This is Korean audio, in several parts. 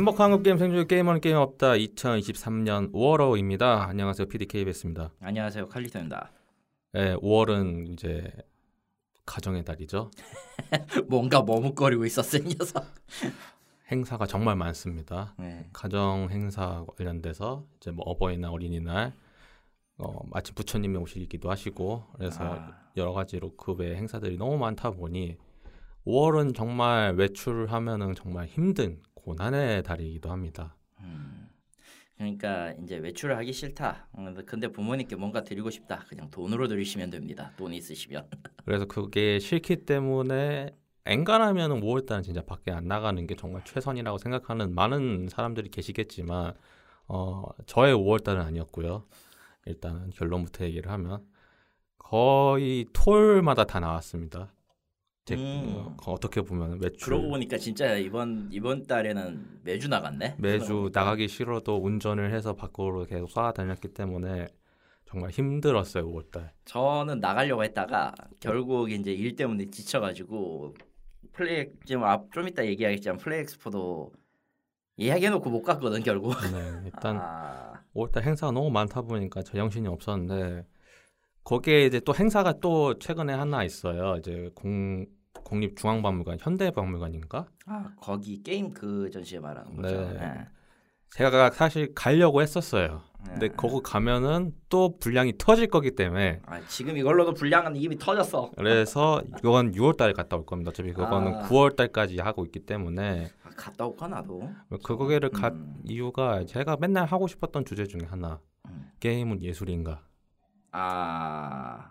행복한 한국 게임 생존 게임은 게임 없다 2023년 5월호입니다. 안녕하세요 PDKBS입니다. 안녕하세요 칼리토입니다. 네, 5월은 이제 가정의 달이죠. 뭔가 머뭇거리고 있었어요 녀석. 행사가 정말 많습니다. 네. 가정 행사 관련돼서 이제 뭐 어버이날 어린이날 어, 마침 부처님이 오시기도 하시고 그래서 아. 여러 가지로 그 외 행사들이 너무 많다 보니 5월은 정말 외출하면은 정말 힘든 고난의 달이기도 합니다. 음. 그러니까 이제 외출을 하기 싫다. 음, 근데 부모님께 뭔가 드리고 싶다. 그냥 돈으로 드리시면 됩니다. 돈 있으시면. 그래서 그게 싫기 때문에 엔간하면 5월달은 진짜 밖에 안 나가는 게 정말 최선이라고 생각하는 많은 사람들이 계시겠지만 어, 저의 5월달은 아니었고요. 일단은 결론부터 얘기를 하면 거의 톨마다 다 나왔습니다. 제, 음. 어, 어떻게 보면 외출 그러고 보니까 진짜 이번 이번 달에는 매주 나갔네. 매주 나가기 싫어도 운전을 해서 밖으로 계속 쏴다녔기 때문에 정말 힘들었어요 5월달. 저는 나가려고 했다가 결국 이제 일 때문에 지쳐가지고 플레이 지금 앞 좀 이따 얘기하겠지만 플레이 엑스포도 예약해놓고 못 갔거든 결국. 네, 일단 아, 5월달 행사가 너무 많다 보니까 저 정신이 없었는데 거기에 이제 또 행사가 또 최근에 하나 있어요. 이제 공 국립중앙박물관 현대박물관인가? 아, 거기 게임 그 전시회 말하는 거죠. 네. 네. 제가 사실 가려고 했었어요. 근데 네. 거기 가면은 또 분량이 터질 거기 때문에 아, 지금 이걸로도 분량은 이미 터졌어. 그래서 이건 6월달에 갔다 올 겁니다. 어차피 그거는 아. 9월달까지 하고 있기 때문에 아, 갔다 올까 나도. 그거를 간 음. 이유가 제가 맨날 하고 싶었던 주제 중에 하나 음. 게임은 예술인가 아,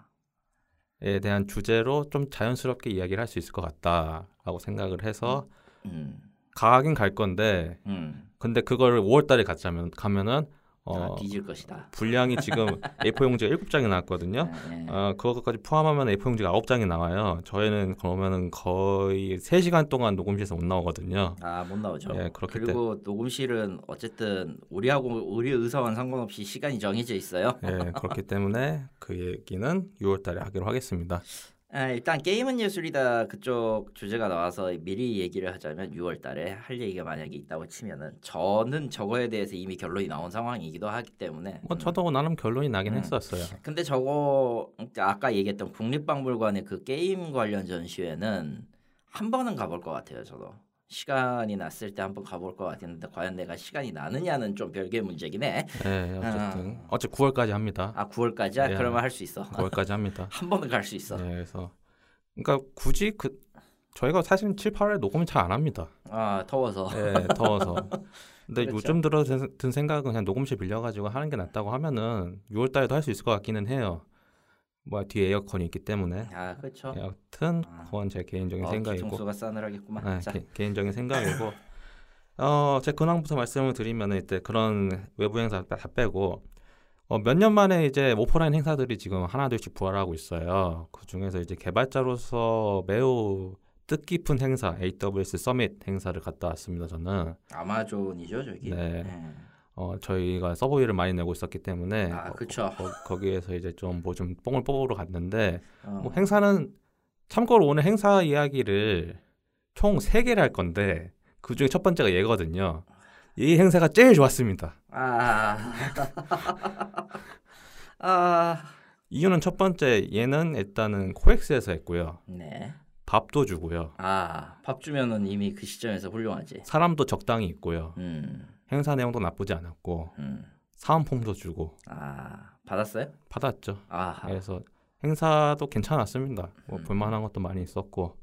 에 대한 주제로 좀 자연스럽게 이야기를 할 수 있을 것 같다라고 생각을 해서 음, 가긴 갈 건데 음, 근데 그거를 5월달에 갔자면 가면은 어 아, 뒤질 것이다. 분량이 지금 A4 용지가 7장이 나왔거든요. 네, 네. 어 그거까지 포함하면 A4 용지가 9장이 나와요. 저희는 그러면은 거의 3시간 동안 녹음실에서 못 나오거든요. 아, 못 나오죠. 예, 그렇기 그리고 녹음실은 어쨌든 우리하고 우리 의사와는 상관없이 시간이 정해져 있어요. 예, 그렇기 때문에 그 얘기는 6월 달에 하기로 하겠습니다. 아, 일단 게임은 예술이다 그쪽 주제가 나와서 미리 얘기를 하자면 6월달에 할 얘기가 만약에 있다고 치면은 저는 저거에 대해서 이미 결론이 나온 상황이기도 하기 때문에 뭐 저도 나름 결론이 나긴 음. 했었어요. 근데 저거 아까 얘기했던 국립박물관의 그 게임 관련 전시회는 한 번은 가볼 것 같아요. 저도 시간이 났을 때 한번 가볼 것 같았는데 과연 내가 시간이 나느냐는 좀 별개의 문제긴 해. 예, 어쨌든 어째 9월까지 합니다. 아 9월까지야? 예. 그러면 할 수 있어. 9월까지 합니다. 한 번은 갈 수 있어. 예, 그래서 그러니까 굳이 그 저희가 사실 7, 8월에 녹음을 잘 안 합니다. 아 더워서. 예, 더워서. 근데 그렇죠. 요즘 들어 든, 든 생각은 그냥 녹음실 빌려가지고 하는 게 낫다고 하면은 6월달에도 할 수 있을 것 같기는 해요. 뭐 뒤에 에어컨이 있기 때문에. 아 그렇죠. 여튼 아. 그건 제 개인적인 어, 생각이고. 기통수가 싸늘하겠구만. 네, 자, 개, 개인적인 생각이고. 어, 제 근황부터 말씀을 드리면 이때 그런 외부 행사 다 빼고 어, 몇 년 만에 이제 오프라인 행사들이 지금 하나둘씩 부활하고 있어요. 그 중에서 이제 개발자로서 매우 뜻깊은 행사 AWS 서밋 행사를 갔다 왔습니다. 저는 아마존이죠 저기. 네. 네. 어, 저희가 서버위를 많이 내고 있었기 때문에 아 거, 그렇죠. 기에서 이제 좀 뭐 좀 뽕을 뽑으러 갔는데 어. 뭐 행사는 참고로 오늘 행사 이야기를 총 3개를 할 건데 그 중에 첫 번째가 얘거든요. 이 행사가 제일 좋았습니다. 아. 아. 이유는 첫 번째 얘는 일단은 코엑스에서 했고요. 네. 밥도 주고요. 아, 밥 주면은 이미 그 시점에서 훌륭하지. 사람도 적당히 있고요. 음. 행사 내용도 나쁘지 않았고 음. 사은품도 주고 아, 받았어요? 받았죠. 아. 그래서 행사도 괜찮았습니다. 뭐 음. 볼만한 것도 많이 있었고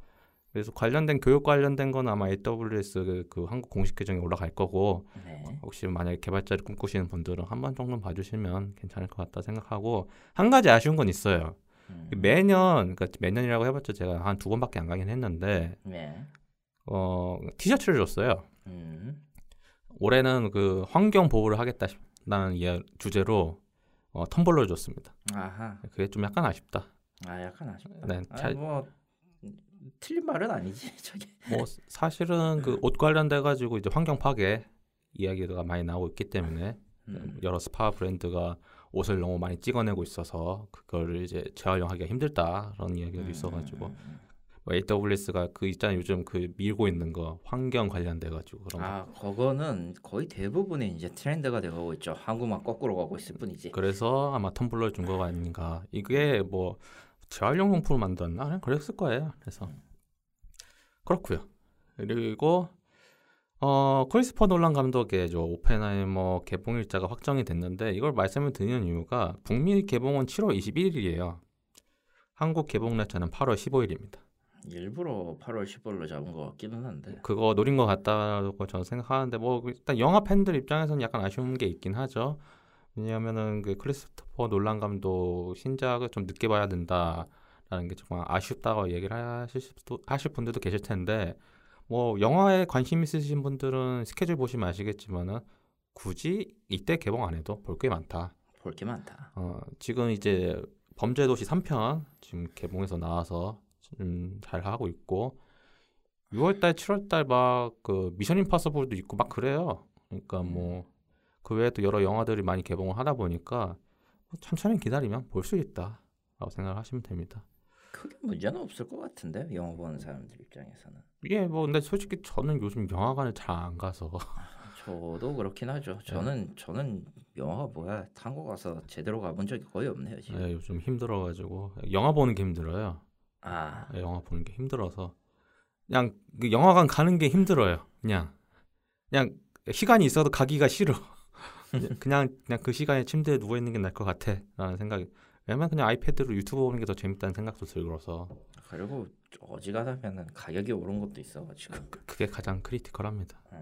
그래서 관련된 교육 관련된 건 아마 AWS 그, 그 한국 공식 계정에 올라갈 거고 네. 혹시 만약에 개발자를 꿈꾸시는 분들은 한 번 정도 봐주시면 괜찮을 것 같다 생각하고 한 가지 아쉬운 건 있어요. 음. 매년 그러니까 매년이라고 해봤자 제가 한 두 번밖에 안 가긴 했는데 네. 어 티셔츠를 줬어요. 음. 올해는 그 환경 보호를 하겠다는 이야- 주제로 어, 텀블러를 줬습니다. 아하. 그게 좀 약간 아쉽다. 아, 약간 아쉽다. 네, 아, 잘- 뭐 틀린 말은 아니지. 저게. 뭐 사실은 그 옷 관련돼 가지고 이제 환경 파괴 이야기가 많이 나오고 있기 때문에 음. 여러 스파 브랜드가 옷을 너무 많이 찍어내고 있어서 그거를 이제 재활용하기가 힘들다 그런 이야기도 있어가지고 음. AWS가 그 있잖아요. 요즘 그 밀고 있는 거 환경 관련돼 가지고 그런 거. 아 그거는 거의 대부분의 이제 트렌드가 되고 있죠. 한국만 거꾸로 가고 있을 뿐이지. 그래서 아마 텀블러 준 거가 아닌가. 이게 뭐 재활용 용품을 만들었나? 그냥 그랬을 거예요. 그래서 그렇고요. 그리고 어 크리스토퍼 놀란 감독의 저 오펜하이머 개봉 일자가 확정이 됐는데 이걸 말씀을 드리는 이유가 북미 개봉은 7월 21일이에요. 한국 개봉 날짜는 8월 15일입니다. 일부러 8월 15일로 잡은 것 같기는 한데. 그거 노린 것 같다고 저는 생각하는데 뭐 일단 영화 팬들 입장에서는 약간 아쉬운 게 있긴 하죠. 왜냐하면은 그 크리스토퍼 놀란 감독 신작을 좀 늦게 봐야 된다라는 게 정말 아쉽다고 얘기를 하실 수도 하실 분들도 계실 텐데 뭐 영화에 관심 있으신 분들은 스케줄 보시면 아시겠지만은 굳이 이때 개봉 안 해도 볼 게 많다. 볼 게 많다. 어, 지금 이제 범죄도시 3편 지금 개봉해서 나와서 음, 잘 하고 있고 6월달, 7월달 막 그 미션 임파서블도 있고 막 그래요. 그러니까 뭐 그 외에 또 여러 영화들이 많이 개봉을 하다 보니까 뭐 천천히 기다리면 볼 수 있다라고 생각을 하시면 됩니다. 크게 문제는 없을 것 같은데 영화 보는 사람들 입장에서는. 이게 뭐 근데 솔직히 저는 요즘 영화관을 잘 안 가서 저도 그렇긴 하죠. 저는 저는 영화가 뭐야 한국 가서 제대로 가본 적이 거의 없네요 지금. 예, 요즘 힘들어가지고 영화 보는 게 힘들어요. 아 예, 영화 보는 게 힘들어서 그냥 그 영화관 가는 게 힘들어요. 그냥 그냥 시간이 있어도 가기가 싫어. 그냥 그냥 그 시간에 침대에 누워 있는 게 나을 것 같아라는 생각이. 왜냐면 그냥 아이패드로 유튜브 보는 게 더 재밌다는 생각도 들어서 그리고 어지간하면은 가격이 오른 것도 있어가지고. 그- 그게 가장 크리티컬합니다. 예.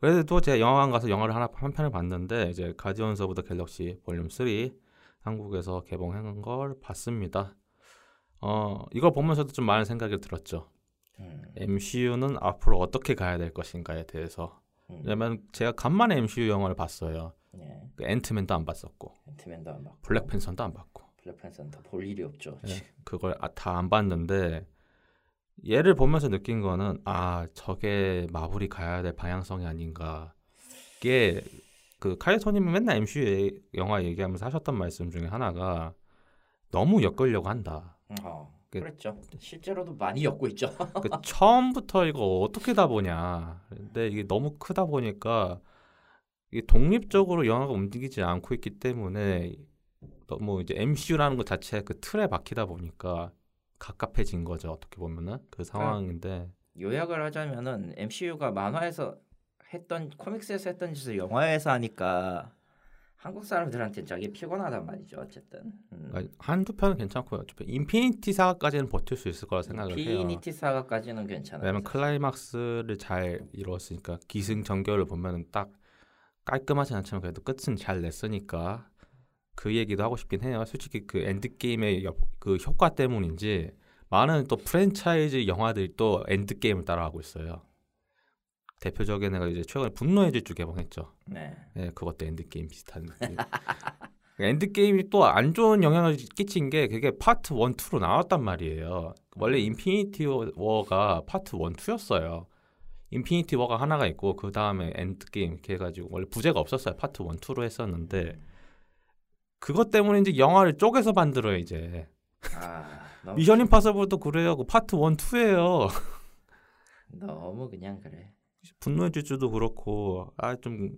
그래도 제가 영화관 가서 영화를 하나 한 편을 봤는데 이제 오브 더 갤럭시 볼륨 3 한국에서 개봉한 걸 봤습니다. 어 이걸 보면서도 좀 많은 생각이 들었죠. 음, MCU는 앞으로 어떻게 가야 될 것인가에 대해서. 음. 왜냐면 제가 간만에 MCU 영화를 봤어요. 예. 그 앤트맨도 안 봤었고 앤트맨도 안 봤고 블랙팬서도 안 봤고 블랙팬서는 더 볼 일이 없죠. 예, 그걸 다 안 봤는데 얘를 보면서 느낀 거는 아 저게 마블이 가야 될 방향성이 아닌가. 이게 그 카이토님이 맨날 MCU 영화 얘기하면서 하셨던 말씀 중에 하나가 너무 엮으려고 한다. 어, 그- 그렇죠. 실제로도 많이 엮고 있죠. 그 처음부터 이거 어떻게 다 보냐. 근데 이게 너무 크다 보니까 이게 독립적으로 영화가 움직이지 않고 있기 때문에 너무 이제 MCU라는 것 자체 그 틀에 박히다 보니까 갑갑해진 거죠. 어떻게 보면은 그 상황인데 요약을 하자면은 MCU가 만화에서 했던 comics에서 했던 짓을 영화에서 하니까 한국 사람들한테 저게 피곤하단 말이죠. 어쨌든. 음. 그러니까 한두 편은 괜찮고요. 인피니티 사가까지는 버틸 수 있을 거라 생각을 해요. 피니티 사가까지는 괜찮아요. 왜냐면 클라이막스를 잘 이뤘으니까 기승전결을 보면은 딱 깔끔하진 않지만 그래도 끝은 잘 냈으니까 그 얘기도 하고 싶긴 해요. 솔직히 그 엔드게임의 여- 그 효과 때문인지 많은 또 프랜차이즈 영화들이 또 엔드게임을 따라하고 있어요. 대표적인 애가 이제 최근에 분노의 질주 개봉했죠. 네. 네, 그것도 엔드게임 비슷한 느낌. 엔드게임이 또 안 좋은 영향을 끼친 게 그게 파트 1, 2로 나왔단 말이에요. 원래 인피니티 워가 파트 1, 2였어요. 인피니티 워가 하나가 있고 그 다음에 엔드게임 이렇게 해가지고 원래 부제가 없었어요. 파트 1, 2로 했었는데 그것 때문에 이제 영화를 쪼개서 만들어요 이제. 아, 미션 임파서블도 그래요. 그 파트 1, 2예요. 너무 그냥 그래. 분노의 질주도 그렇고 아 좀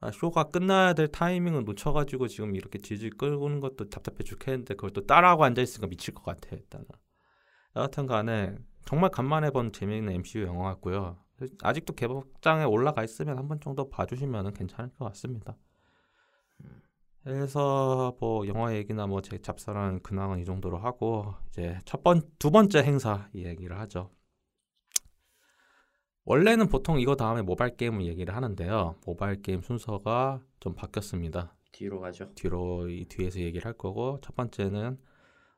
아, 쇼가 끝나야 될 타이밍을 놓쳐가지고 지금 이렇게 질질 끌고는 것도 답답해 죽겠는데 그걸 또 따라하고 앉아 있으니까 미칠 것 같아 일단은 여하튼 간에 정말 간만에 본 재미있는 MCU 영화 같고요 아직도 개봉장에 올라가 있으면 한 번 정도 봐주시면 괜찮을 것 같습니다. 그래서 뭐 영화 얘기나 뭐 제 잡사라는 근황은 이 정도로 하고 이제 첫 번 두 번째 행사 얘기를 하죠. 원래는 보통 이거 다음에 모바일 게임을 얘기를 하는데요. 모바일 게임 순서가 좀 바뀌었습니다. 뒤로 가죠. 뒤로 이 뒤에서 얘기를 할 거고 첫 번째는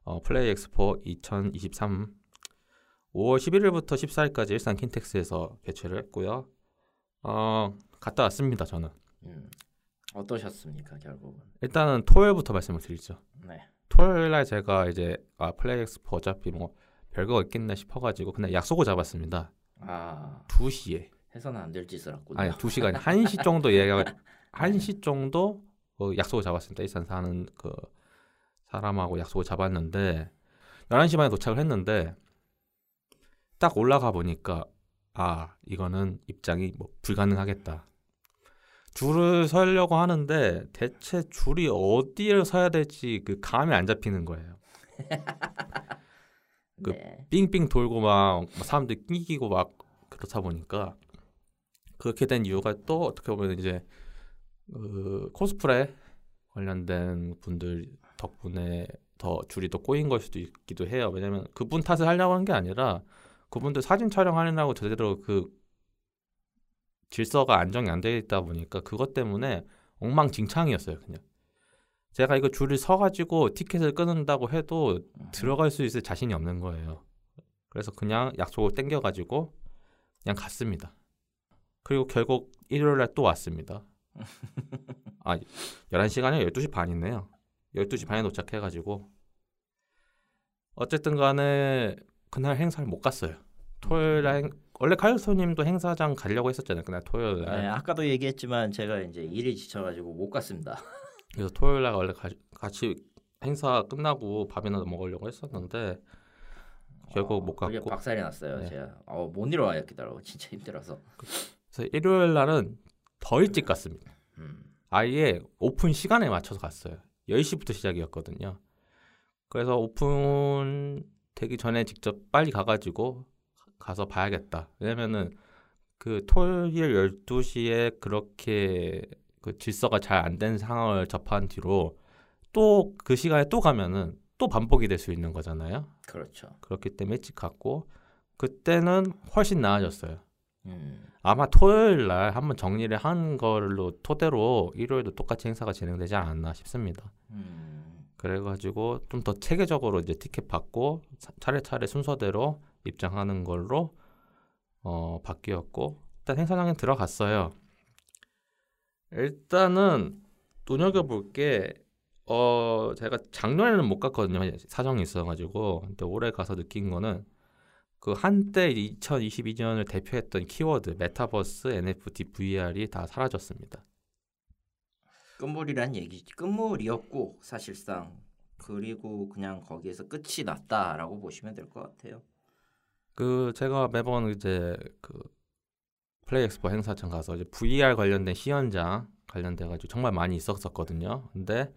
어, 플레이 엑스포 2023 5월 11일부터 14일까지 일산 킨텍스에서 개최를 했고요. 어, 갔다 왔습니다. 저는 음. 어떠셨습니까 결국은? 일단은 토요일부터 말씀을 드리죠. 네. 토요일 날 제가 이제 아, 플레이 엑스포 어차피 뭐 별거 있겠나 싶어 가지고 그냥 약속을 잡았습니다. 아 2시에 해서는 안 될 짓을 했군요. 아니 2시간 1시 정도 얘가 1시 정도 어, 약속을 잡았습니다. 일산 사는 그 사람하고 약속을 잡았는데 11시 반에 도착을 했는데 딱 올라가 보니까 아 이거는 입장이 뭐 불가능하겠다. 줄을 서려고 하는데 대체 줄이 어디에 서야 될지 그 감이 안 잡히는 거예요. 그 네. 삥삥 돌고 막 사람들 끼기고 막 그렇다 보니까 그렇게 된 이유가 또 어떻게 보면 이제 그 코스프레 관련된 분들 덕분에 더 줄이 더 꼬인 걸 수도 있기도 해요. 왜냐면 그분 탓을 하려고 한 게 아니라 그분들 사진 촬영하느라고 제대로 그 질서가 안정이 안 돼 있다 보니까 그것 때문에 엉망진창이었어요, 그냥. 제가 이거 줄을 서가지고 티켓을 끊는다고 해도 들어갈 수 있을 자신이 없는 거예요. 그래서 그냥 약속을 땡겨가지고 그냥 갔습니다. 그리고 결국 일요일 날 또 왔습니다. 아, 11시간이 12시 반이네요. 12시 반에 도착해가지고 어쨌든 간에 그날 행사를 못 갔어요. 토요일 날 행- 원래 카일소님도 행사장 가려고 했었잖아요. 그날 토요일 날. 네, 아까도 얘기했지만 제가 이제 일이 지쳐가지고 못 갔습니다. 그래서 토요일 날 원래 가- 같이 행사 끝나고 밥이나 먹으려고 했었는데 결국 못 그게 갔고 박살이 났어요. 네. 제가 어, 못 일어나겠더라고 진짜 힘들어서. 그래서 일요일 날은 더 일찍 갔습니다. 음. 아예 오픈 시간에 맞춰서 갔어요. 10시부터 시작이었거든요. 그래서 오픈 되기 전에 직접 빨리 가가지고 가서 봐야겠다. 왜냐면은 그 토요일 12시에 그렇게 그 질서가 잘 안 된 상황을 접한 뒤로 또 그 시간에 또 가면은 또 반복이 될 수 있는 거잖아요. 그렇죠. 그렇기 때문에 일찍 갔고 그때는 훨씬 나아졌어요. 음. 아마 토요일 날 한번 정리를 한 걸로 토대로 일요일도 똑같이 행사가 진행되지 않았나 싶습니다. 음. 그래가지고 좀 더 체계적으로 이제 티켓 받고 차- 차례차례 순서대로 입장하는 걸로 어 바뀌었고 일단 행사장에 들어갔어요. 일단은 눈여겨 볼 게 어 제가 작년에는 못 갔거든요 사정이 있어가지고 근데 올해 가서 느낀 거는 그 한때 2022년을 대표했던 키워드 메타버스, NFT, VR이 다 사라졌습니다. 끝물이란 얘기 끝물이었고 사실상 그리고 그냥 거기에서 끝이 났다라고 보시면 될 것 같아요. 그 제가 매번 이제 그 플레이 엑스포 행사장 가서 이제 VR 관련된 시연장 관련돼 가지고 정말 많이 있었었거든요. 근데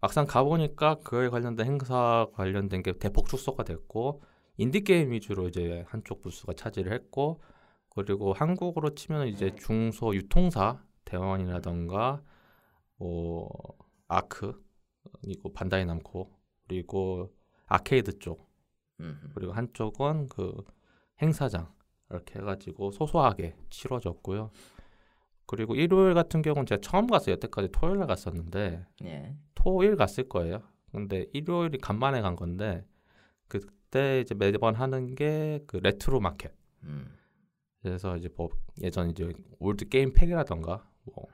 막상 가 보니까 그에 관련된 행사 관련된 게 대폭 축소가 됐고 인디 게임 위주로 이제 한쪽 부스가 차지를 했고 그리고 한국으로 치면 이제 중소 유통사 대원이라던가 뭐 아크 그리고 반다이 남코 그리고 아케이드 쪽 음. 그리고 한쪽은 그 행사장 이렇게 해가지고 소소하게 치러졌고요. 그리고 일요일 같은 경우는 제가 처음 갔어요. 여태까지 토요일에 갔었는데 예. 토일 갔을 거예요. 근데 일요일이 간만에 간 건데 그때 이제 매번 하는 게 그 레트로 마켓. 음. 그래서 이제 뭐 예전 이제 old 게임 팩이라던가 뭐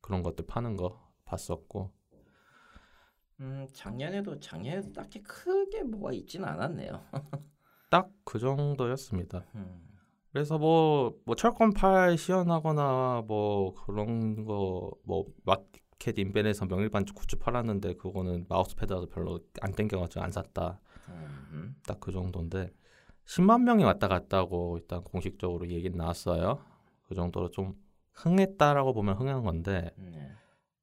그런 것들 파는 거 봤었고 음, 작년에도 작년에도 딱히 크게 뭐가 있진 않았네요. 딱 그 정도였습니다. 음. 그래서 뭐, 뭐 철권팔 시연하거나 뭐 그런 거 뭐 마켓 인벤에서 명일반 굿즈 팔았는데 그거는 마우스패드라서 별로 안 땡겨가지고 안 샀다. 음. 딱그 정도인데 10만 명이 왔다 갔다고 일단 공식적으로 얘기는 나왔어요. 그 정도로 좀 흥했다라고 보면 흥한 건데 네.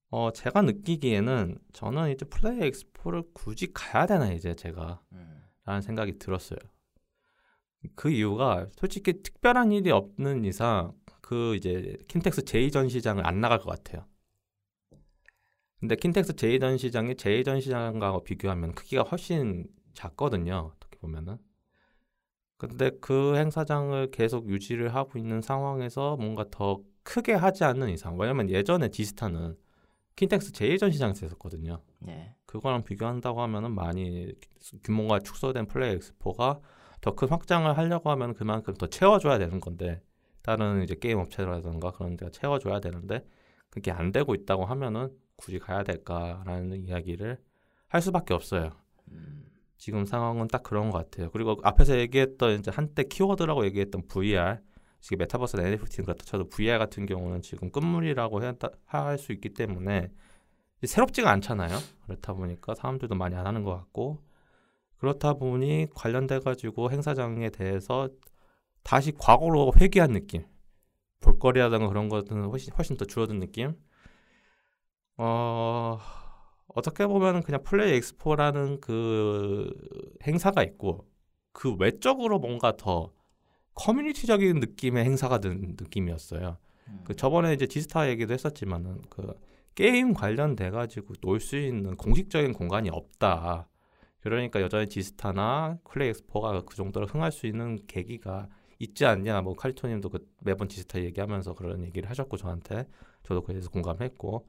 어 제가 느끼기에는 저는 이제 플레이 엑스포를 굳이 가야 되나 이제 제가 음. 라는 생각이 들었어요. 그 이유가 솔직히 특별한 일이 없는 이상 그 이제 킨텍스 제2 전시장을 안 나갈 것 같아요. 근데 킨텍스 제2 전시장이 제2 전시장과 비교하면 크기가 훨씬 작거든요. 어떻게 보면은. 근데 그 행사장을 계속 유지를 하고 있는 상황에서 뭔가 더 크게 하지 않는 이상 왜냐면 예전에 지스타는 킨텍스 제2 전시장에서 했었거든요. 네. 그거랑 비교한다고 하면은 많이 규모가 축소된 플레이 엑스포가 더 큰 확장을 하려고 하면 그만큼 더 채워줘야 되는 건데 다른 이제 게임 업체라든가 그런 데가 채워줘야 되는데 그게 안 되고 있다고 하면은 굳이 가야 될까라는 이야기를 할 수밖에 없어요. 음. 지금 상황은 딱 그런 것 같아요. 그리고 앞에서 얘기했던 이제 한때 키워드라고 얘기했던 VR 지금 메타버스 NFT는 그렇다 쳐도 VR 같은 경우는 지금 끝물이라고 할 수 있기 때문에 새롭지가 않잖아요. 그렇다 보니까 사람들도 많이 안 하는 것 같고 그렇다 보니 관련돼 가지고 행사장에 대해서 다시 과거로 회귀한 느낌. 볼거리라든가 그런 것들은 훨씬 훨씬 더 줄어든 느낌. 어 어떻게 보면 그냥 플레이 엑스포라는 그 행사가 있고 그 외적으로 뭔가 더 커뮤니티적인 느낌의 행사가 된 느낌이었어요. 음. 그 저번에 이제 지스타 얘기도 했었지만은 그 게임 관련돼 가지고 놀 수 있는 공식적인 공간이 없다. 그러니까 여전히 지스타나 플레이 엑스포가 그 정도로 흥할 수 있는 계기가 있지 않냐. 뭐 칼리토님도 그 매번 지스타 얘기하면서 그런 얘기를 하셨고 저한테 저도 그래서 공감했고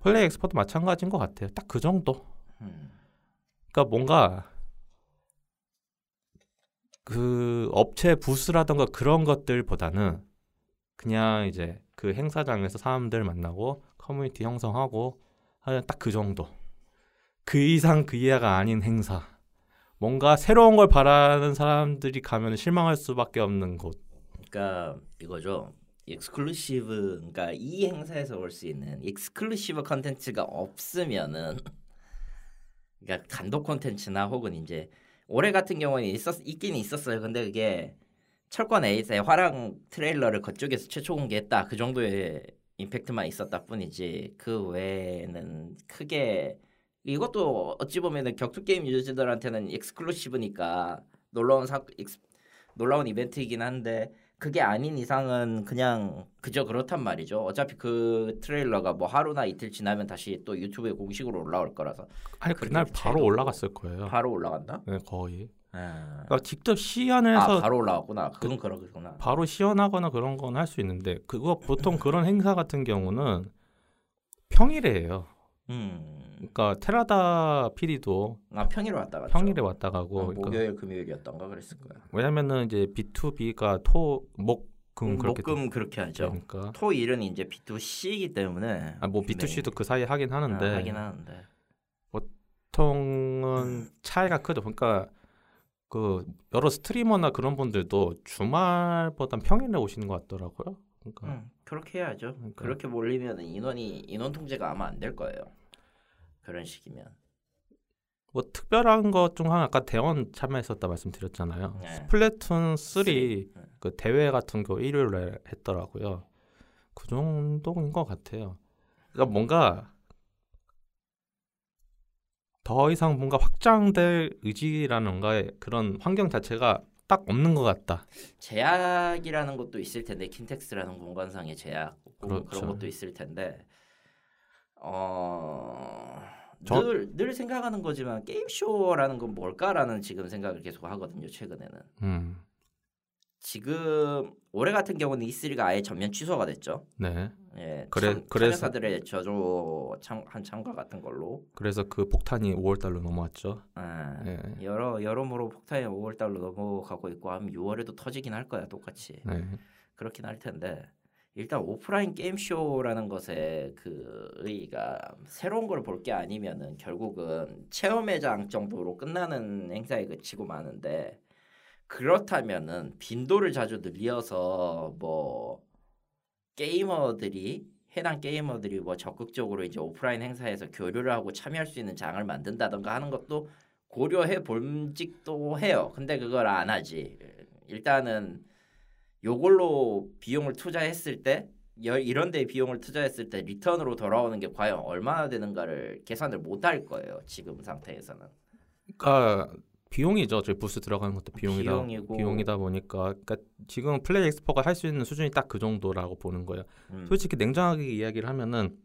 플레이 엑스포도 마찬가지인 것 같아요. 딱 그 정도. 음. 그러니까 뭔가 그 업체 부스라던가 그런 것들보다는 그냥 이제 그 행사장에서 사람들 만나고 커뮤니티 형성하고 하는 딱 그 정도. 그 이상 그 이하가 아닌 행사. 뭔가 새로운 걸 바라는 사람들이 가면 실망할 수밖에 없는 곳. 그러니까 이거죠. exclusive 그러니까 이 행사에서 올수 있는 exclusive 컨텐츠가 없으면은 그러니까 단독 컨텐츠나 혹은 이제 올해 같은 경우는 있었 있긴 있었어요. 근데 그게 철권 eight의 화랑 트레일러를 그쪽에서 최초 공개했다 그 정도의 임팩트만 있었다 뿐이지 그 외에는 크게 이것도 어찌 보면은 격투 게임 유저들한테는 exclusive니까 놀라운 사 ex, 놀라운 이벤트이긴 한데 그게 아닌 이상은 그냥 그저 그렇단 말이죠. 어차피 그 트레일러가 뭐 하루나 이틀 지나면 다시 또 유튜브에 공식으로 올라올 거라서 아니 그날 바로. 올라갔을 거예요. 바로 올라간다. 네, 거의. 아, 그러니까 직접 시연해서 아 바로 올라왔구나. 그건 그러구나. 바로 시연하거나 그런 건 할 수 있는데 그거 보통 그런 행사 같은 경우는 평일에예요. 음, 그러니까 테라다 PD도 아 평일에 왔다 갔죠. 평일에 왔다 가고 어, 그러니까 목요일 금요일이었던가 그랬을 거야. 왜냐면은 이제 B2B가 토, 목, 금 그렇게 목금 그렇게 하죠. 되니까 토일은 이제 B2C이기 때문에 아, 뭐 B2C도 그 사이에 하긴 하는데 아, 하긴 하는데 보통은 차이가 크죠. 그러니까 그 여러 스트리머나 그런 분들도 주말보단 평일에 오시는 것 같더라고요. 그러니까 음, 그렇게 해야죠. 그러니까. 그렇게 몰리면 인원이 인원 통제가 아마 안 될 거예요. 그런 식이면. 뭐 특별한 것 중 하나 아까 대원 참여했었다 말씀드렸잖아요. 네. 스플래툰 3 네. 그 대회 같은 거 일요일에 했더라고요. 그 정도인 것 같아요. 그러니까 뭔가 더 이상 뭔가 확장될 의지라는가 그런 환경 자체가 딱 없는 것 같다. 제약이라는 것도 있을 텐데 킨텍스라는 공간상의 제약 그렇죠. 그런 것도 있을 텐데 어. 저- 늘, 늘 생각하는 거지만 게임 쇼라는 건 뭘까라는 지금 생각을 계속 하거든요 최근에는 음, 지금 올해 같은 경우는 E3가 아예 전면 취소가 됐죠. 네. 예, 그래- 참, 그래서- 참여사들의 저조 참, 한 참가 같은 걸로 그래서 그 폭탄이 5월 달로 넘어왔죠. 아, 네. 여러 여러모로 폭탄이 5월 달로 넘어가고 있고 한 6월에도 터지긴 할 거야 똑같이 네. 그렇긴 할 텐데 일단 오프라인 게임 쇼라는 것에 그 의의가 새로운 걸 볼 게 아니면은 결국은 체험 매장 정도로 끝나는 행사에 그치고 마는데 그렇다면은 빈도를 자주 늘려서 뭐 게이머들이 해당 게이머들이 뭐 적극적으로 이제 오프라인 행사에서 교류를 하고 참여할 수 있는 장을 만든다던가 하는 것도 고려해 볼 직도 해요. 근데 그걸 안 하지. 일단은 요걸로 비용을 투자했을 때 여- 이런 데 비용을 투자했을 때 리턴으로 돌아오는 게 과연 얼마나 되는가를 계산을 못 할 거예요. 지금 상태에서는. 그러니까 비용이죠. 저희 부스 들어가는 것도 비용이다. 비용이고. 비용이다 보니까 그러니까 지금 플레이 엑스포가 할 수 있는 수준이 딱 그 정도라고 보는 거예요. 음. 솔직히 냉정하게 이야기를 하면은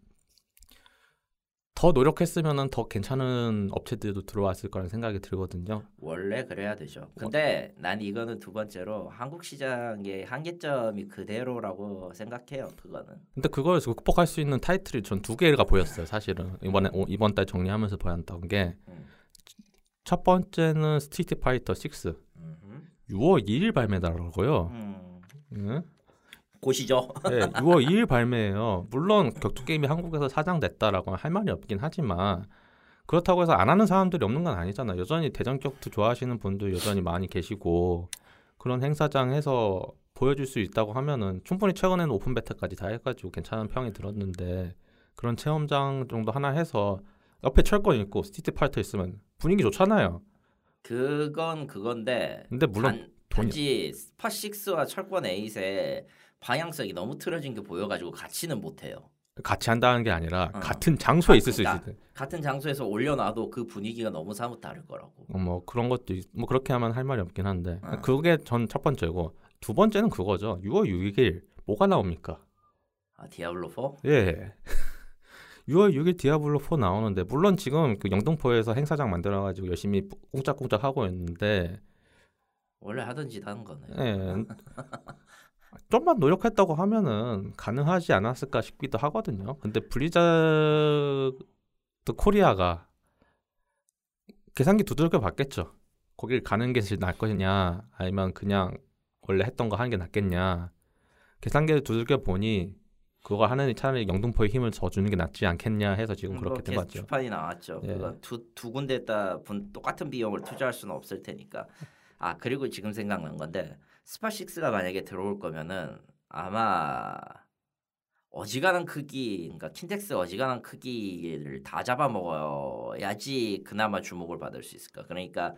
더 노력했으면은 더 괜찮은 업체들도 들어왔을 거라는 생각이 들거든요. 원래 그래야 되죠. 근데 난 이거는 두 번째로 한국 시장의 한계점이 그대로라고 생각해요. 그거는. 근데 그걸 극복할 수 있는 타이틀이 전 두 개가 보였어요. 사실은 이번에 오- 이번 달 정리하면서 보였던 게첫 음. 번째는 스트리트 파이터 6 음흠. 6월 2일 발매더라고요. 음. 응? 곧이죠. 네, 6월 2일 발매예요. 물론 격투 게임이 한국에서 사장됐다라고 할 말이 없긴 하지만 그렇다고 해서 안 하는 사람들이 없는 건 아니잖아. 여전히 대전 격투 좋아하시는 분들 여전히 많이 계시고 그런 행사장에서 보여줄 수 있다고 하면은 충분히 최근에는 오픈 베타까지 다 해가지고 괜찮은 평이 들었는데 그런 체험장 정도 하나 해서 옆에 철권 있고 스트리트 파이터 있으면 분위기 좋잖아요. 그건 그건데 근데 물론 단, 단지 스파 6와 철권 8의 방향성이 너무 틀어진 게 보여가지고 같이는 못해요. 같이 한다는 게 아니라 어. 같은 장소에 있을 수 그러니까. 있을 때. 같은 장소에서 올려놔도 그 분위기가 너무 사뭇 다를 거라고. 어, 뭐 그런 것도 있, 뭐 그렇게 하면 할 말이 없긴 한데 어. 그게 전 첫 번째고 두 번째는 그거죠. 6월 6일 뭐가 나옵니까? 아 디아블로 4? 예. 6월 6일 디아블로 4 나오는데 물론 지금 그 영등포에서 행사장 만들어가지고 열심히 쿵짝쿵짝 하고 있는데 원래 하던 짓 하는 거네. 예. 좀만 노력했다고 하면은 가능하지 않았을까 싶기도 하거든요. 근데 블리자드 코리아가 계산기 두들겨 봤겠죠. 거길 가는 게 제일 나을 것이냐, 아니면 그냥 원래 했던 거 하는 게 낫겠냐. 계산기를 두들겨 보니 그거 하는 차라리 영등포에 힘을 더 주는 게 낫지 않겠냐 해서 지금 그렇게 된 거죠. 주판이 나왔죠. 예. 두, 두 군데다 분, 똑같은 비용을 투자할 수는 없을 테니까. 아 그리고 지금 생각난 건데 스파6가 만약에 들어올 거면은 아마 어지간한 크기, 그러니까 킨텍스 어지간한 크기를 다 잡아먹어야지 그나마 주목을 받을 수 있을까. 그러니까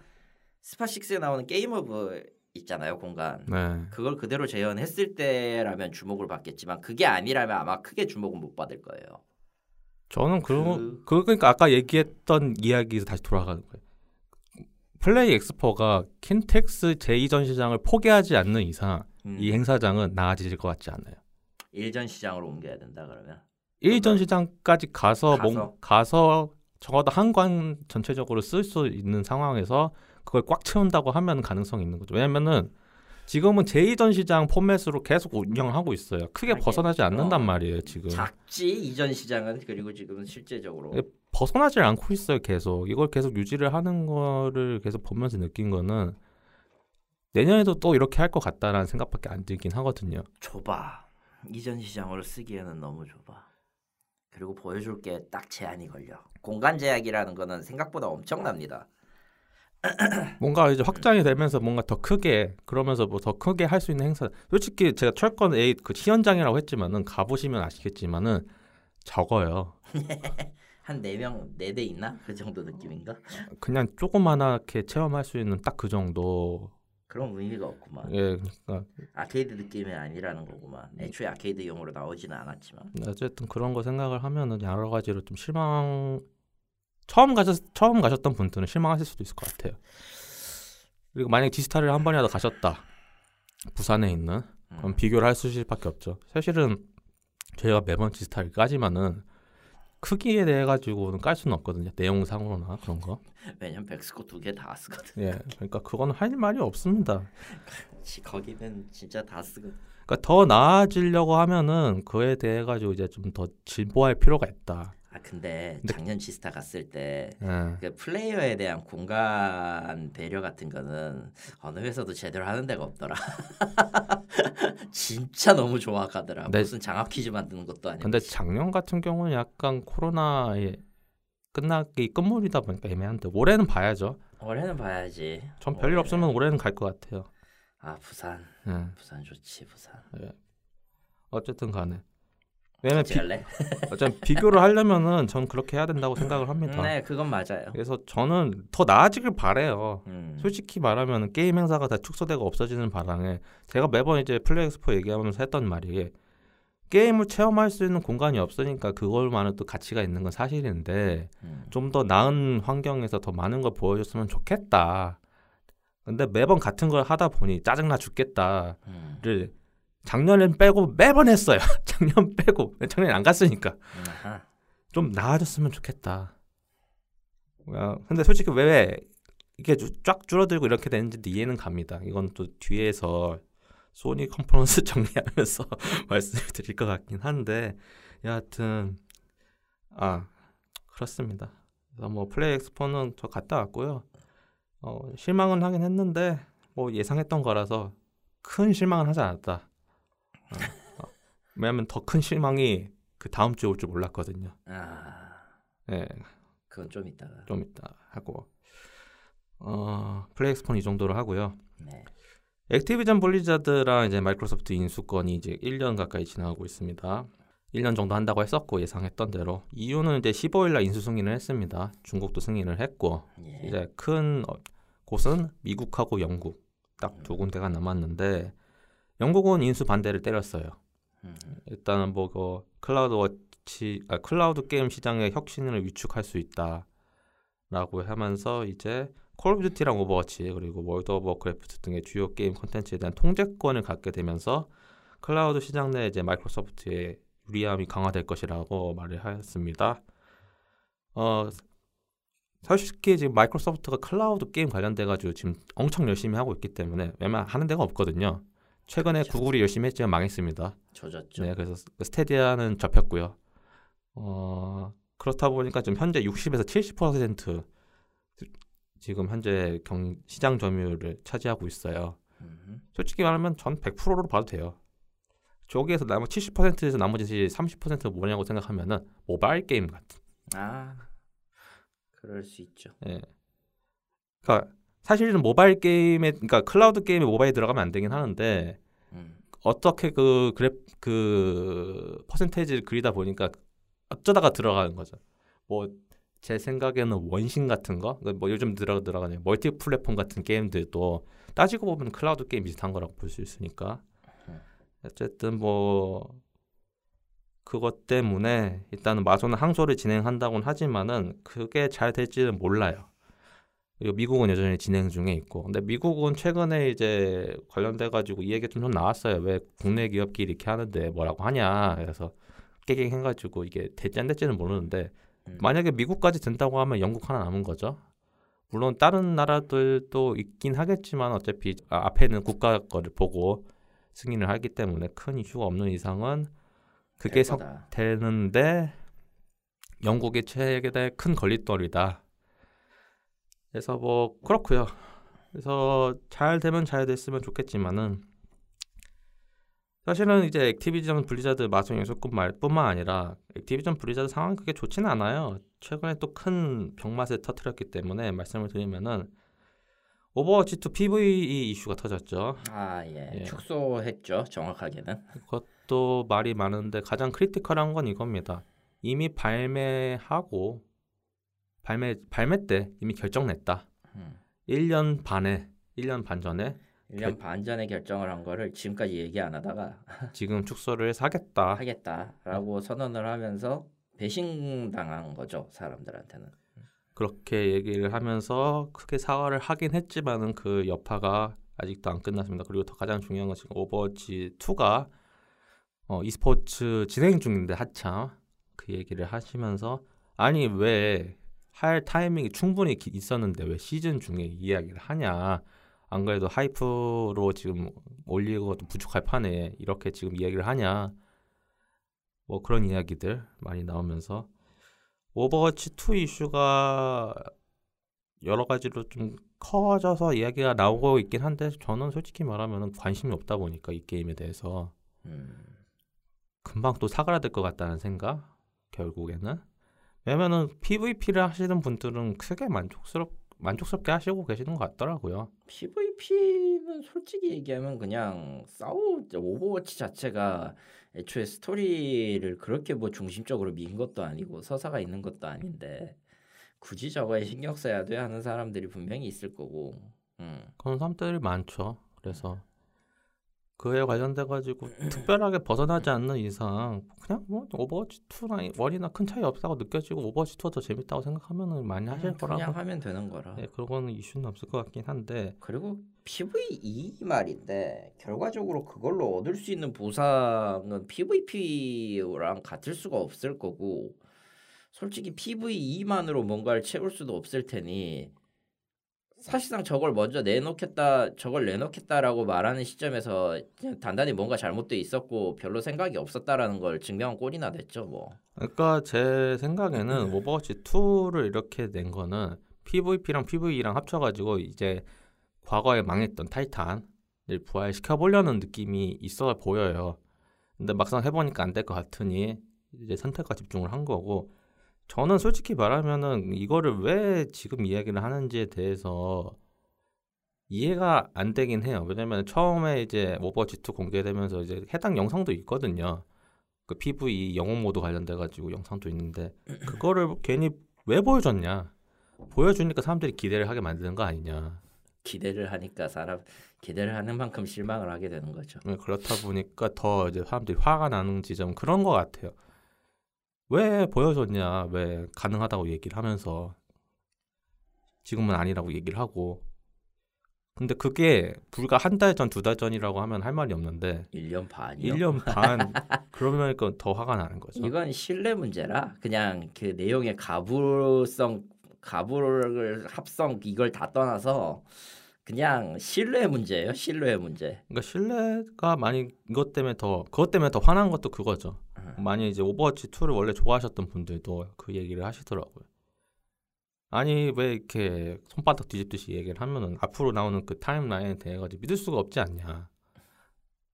스파6에 나오는 게임 허브 있잖아요 공간. 네. 그걸 그대로 재현했을 때라면 주목을 받겠지만 그게 아니라면 아마 크게 주목은 못 받을 거예요. 저는 그, 그- 그 그러니까 아까 얘기했던 이야기에서 다시 돌아가는 거예요. 플레이 엑스포가 킨텍스 제2전 시장을 포기하지 않는 이상 음. 이 행사장은 나아질 것 같지 않아요. 일전 시장으로 옮겨야 된다 그러면 1전 시장까지 가서 가서? 뭔 가서 적어도 한관 전체적으로 쓸 수 있는 상황에서 그걸 꽉 채운다고 하면 가능성이 있는 거죠. 왜냐면은 지금은 제2전 시장 포맷으로 계속 운영하고 있어요. 크게 벗어나지 않는단 어. 말이에요, 지금. 작지 이전 시장은 그리고 지금 실제적으로 예, 벗어나질 않고 있어요, 계속. 이걸 계속 유지를 하는 거를 계속 보면서 느낀 거는 내년에도 또 이렇게 할 것 같다라는 생각밖에 안 들긴 하거든요. 좁아 이전 시장으로 쓰기에는 너무 좁아 그리고 보여줄 게 딱 제한이 걸려 공간 제약이라는 거는 생각보다 엄청납니다 뭔가 이제 확장이 되면서 뭔가 더 크게 그러면서 뭐 더 크게 할 수 있는 행사. 솔직히 제가 철권 A 그 시연장이라고 했지만은 가보시면 아시겠지만은 적어요. 한 네 명 네 대 있나 그 정도 느낌인가 그냥 조그만하게 체험할 수 있는 딱 그 정도. 그런 의미가 없구만 예, 그러니까 아케이드 느낌이 아니라는 거구만 애초에 아케이드용으로 나오지는 않았지만 어쨌든 그런 거 생각을 하면은 여러 가지로 좀 실망. 처음 가셨 처음 가셨던 분들은 실망하실 수도 있을 것 같아요. 그리고 만약 디지털을 한 번이라도 가셨다. 부산에 있는 그럼 음. 비교를 할 수밖에 없죠. 사실은 저희가 매번 디지털 까지만은 크기에 대해 가지고는 깔 수는 없거든요. 내용상으로나 그런 거. 왜냐면 백스코 두 개 다 쓰거든 예, 그러니까 그거는 할 말이 없습니다. 지- 거기는 진짜 다 쓰거든 그러니까 더 나아지려고 하면은 그에 대해 가지고 이제 좀 더 진보할 필요가 있다. 아 근데 작년 지스타 갔을 때 예. 그 플레이어에 대한 공간 배려 같은 거는 어느 회사도 제대로 하는 데가 없더라. 진짜 너무 좋아하더라. 네. 무슨 장학 퀴즈 만드는 것도 아니고. 근데 작년 같은 경우는 약간 코로나에 끝나기 끝물이다 보니까 애매한데 올해는 봐야죠. 올해는 봐야지. 전 별일 올해는. 없으면 올해는 갈 것 같아요. 아 부산, 예. 부산 좋지 부산. 어쨌든 간에. 왜냐면 비, 갈래? 어차피 비교를 하려면은 전 그렇게 해야 된다고 생각을 합니다. 네, 그건 맞아요. 그래서 저는 더 나아지길 바래요. 음. 솔직히 말하면 게임 행사가 다 축소되고 없어지는 바람에 제가 매번 이제 플레이 엑스포 얘기하면서 했던 말이 게임을 체험할 수 있는 공간이 없으니까 그걸만은 또 가치가 있는 건 사실인데 음. 좀더 나은 환경에서 더 많은 걸 보여줬으면 좋겠다. 근데 매번 같은 걸 하다 보니 짜증나 죽겠다를 음. 작년엔 빼고 매번 했어요. 작년 빼고 작년에 안 갔으니까. 좀 나아졌으면 좋겠다. 어, 근데 솔직히 왜 이게 주- 쫙 줄어들고 이렇게 되는지도 이해는 갑니다. 이건 또 뒤에서 소니 컨퍼런스 정리하면서 말씀을 드릴 것 같긴 한데 여하튼 아 그렇습니다. 뭐 플레이 엑스포는 저 갔다 왔고요. 어, 실망은 하긴 했는데 뭐 예상했던 거라서 큰 실망은 하지 않았다. 어, 어, 왜냐하면 더 큰 실망이 그 다음 주에 올 줄 몰랐거든요. 아, 예, 그건 좀 이따가. 좀 이따 하고 어, 플레이 엑스포는 이 정도로 하고요. 네. 액티비전 블리자드랑 이제 마이크로소프트 인수권이 이제 1년 가까이 지나가고 있습니다. 1년 정도 한다고 했었고 예상했던 대로 이유는 이제 15일 날 인수 승인을 했습니다. 중국도 승인을 했고 예. 이제 큰 어, 곳은 미국하고 영국 딱 두 군데가 남았는데 영국은 인수 반대를 때렸어요. 음. 일단은 뭐 그 클라우드 워치 아, 클라우드 게임 시장의 혁신을 위축할 수 있다라고 하면서 이제 콜 오브 듀티랑 오버워치 그리고 월드 오브 워크래프트 등의 주요 게임 콘텐츠에 대한 통제권을 갖게 되면서 클라우드 시장 내 이제 마이크로소프트의 유리함이 강화될 것이라고 말을 하였습니다. 어 솔직히 지금 마이크로소프트가 클라우드 게임 관련돼 가지고 지금 엄청 열심히 하고 있기 때문에 웬만 하는 데가 없거든요. 최근에 그렇죠. 구글이 열심히 했지만 망했습니다. 조졌죠. 네, 그래서 스테디아는 접혔고요. 어, 그렇다 보니까 지금 현재 60에서 70% 지금 현재 경, 시장 점유율을 차지하고 있어요. 음. 솔직히 말하면 전 100%로 봐도 돼요. 저기에서 나머 70%에서 나머지 30%가 뭐냐고 생각하면은 모바일 게임 같은. 아, 그럴 수 있죠. 예. 그러니까 사실은 모바일 게임에 그러니까 클라우드 게임에 모바일 들어가면 안 되긴 하는데 음. 어떻게 그 그래 그 퍼센테이지를 그리다 보니까 어쩌다가 들어가는 거죠. 뭐 제 생각에는 원신 같은 거, 뭐 요즘 들어 들어가는 멀티 플랫폼 같은 게임들도 따지고 보면 클라우드 게임 비슷한 거라고 볼 수 있으니까 어쨌든 뭐 그것 때문에 일단은 마소는 항소를 진행한다고는 하지만은 그게 잘 될지는 몰라요. 그리고 미국은 여전히 진행 중에 있고, 근데 미국은 최근에 이제 관련돼 가지고 이 얘기 좀 나왔어요. 왜 국내 기업끼리 이렇게 하는데 뭐라고 하냐. 그래서 깨갱 해가지고 이게 될지 안 될지는 모르는데 음. 만약에 미국까지 된다고 하면 영국 하나 남은 거죠. 물론 다른 나라들도 있긴 하겠지만 어차피 아, 앞에는 국가 거를 보고 승인을 하기 때문에 큰 이슈가 없는 이상은 그게 될 석. 되는데 영국의 최대 큰 걸림돌이다. 그래서 뭐 그렇고요. 그래서 잘 되면 잘 됐으면 좋겠지만은 사실은 이제 액티비전 블리자드 마소 인수건 말뿐만 아니라 액티비전 블리자드 상황이 그게 좋지는 않아요. 최근에 또 큰 병크를 터뜨렸기 때문에 말씀을 드리면은 오버워치 2 PVE 이슈가 터졌죠. 아, 예. 예. 축소했죠. 정확하게는. 그것도 말이 많은데 가장 critical한 건 이겁니다. 이미 발매하고 발매 발매 때 이미 결정냈다. 음. 1년 반에 1년 반 전에 1년 반 전에 결정을 한 거를 지금까지 얘기 안 하다가 지금 축소를 사겠다. 하겠다라고 선언을 하면서 배신당한 거죠 사람들한테는. 그렇게 얘기를 하면서 크게 사과를 하긴 했지만은 그 여파가 아직도 안 끝났습니다. 그리고 더 가장 중요한 건 지금 오버워치 2가 어, e스포츠 진행 중인데 한참 그 얘기를 하시면서 아니 왜 할 타이밍이 충분히 기- 있었는데 왜 시즌 중에 이 이야기를 하냐. 안 그래도 hype로 지금 것도 부족할 판에 이렇게 지금 이야기를 하냐. 뭐 그런 이야기들 많이 나오면서. 오버워치 2 이슈가 여러 가지로 좀 커져서 이야기가 나오고 있긴 한데 저는 솔직히 말하면 관심이 없다 보니까 이 게임에 대해서. 음. 금방 또 사그라들 것 같다는 생각 결국에는 왜냐면은 PVP를 하시는 분들은 크게 만족스럽 만족스럽게 하시고 계시는 것 같더라고요. PVP는 솔직히 얘기하면 그냥 싸우 오버워치 자체가 애초에 스토리를 그렇게 뭐 중심적으로 민 것도 아니고 서사가 있는 것도 아닌데 굳이 저거에 신경 써야 돼 하는 사람들이 분명히 있을 거고. 음. 그런 사람들이 많죠. 그래서 그에 관련돼 가지고 특별하게 벗어나지 않는 이상 그냥 뭐 오버워치 2나 1이나 큰 차이 없다고 느껴지고 오버워치 2가 더 재밌다고 생각하면은 많이 하실 음, 그냥 거라고 하면 되는 거라. 네, 그거는 이슈는 없을 것 같긴 한데 그리고 PVE 말인데 결과적으로 그걸로 얻을 수 있는 보상은 PVP랑 같을 수가 없을 거고 솔직히 PVE만으로 뭔가를 채울 수도 없을 테니 사실상 저걸 먼저 내놓겠다 저걸 내놓겠다라고 말하는 시점에서 단단히 뭔가 잘못돼 있었고 별로 생각이 없었다라는 걸 증명한 꼴이나 됐죠 뭐. 그러니까 제 생각에는 오버워치 2를 이렇게 낸 거는 PVP랑 PVE랑 합쳐가지고 이제 과거에 망했던 타이탄을 부활시켜 보려는 느낌이 있어 보여요. 근데 막상 해보니까 안 될 것 같으니 이제 선택과 집중을 한 거고 저는 솔직히 말하면은 이거를 왜 지금 이야기를 하는지에 대해서 이해가 안 되긴 해요. 왜냐면 처음에 이제 오버워치 2 공개되면서 이제 해당 영상도 있거든요. 그 PVE 영웅 모드 관련돼 가지고 영상도 있는데 그거를 괜히 왜 보여줬냐? 보여주니까 사람들이 기대를 하게 만드는 거 아니냐? 기대를 하니까 사람 기대를 하는 만큼 실망을 하게 되는 거죠. 네, 그렇다 보니까 더 이제 사람들이 화가 나는 지점 그런 것 같아요. 왜 보여줬냐, 왜 가능하다고 얘기를 하면서 지금은 아니라고 얘기를 하고. 근데 그게 불과 한 달 전, 두 달 전이라고 하면 할 말이 없는데 1년 반이요. 1년 반 그러면 더 화가 나는 거죠. 이건 신뢰 문제라 그냥 그 내용의 가불성 가불을 합성 이걸 다 떠나서 그냥 신뢰 문제예요. 신뢰 문제. 그러니까 신뢰가 많이 이것 때문에 더 그것 때문에 더 화난 것도 그거죠. 음. 많이 이제 오버워치 2를 원래 좋아하셨던 분들도 그 얘기를 하시더라고요. 아니 왜 이렇게 손바닥 뒤집듯이 얘기를 하면은 앞으로 나오는 그 타임라인에 대해 가지고 믿을 수가 없지 않냐.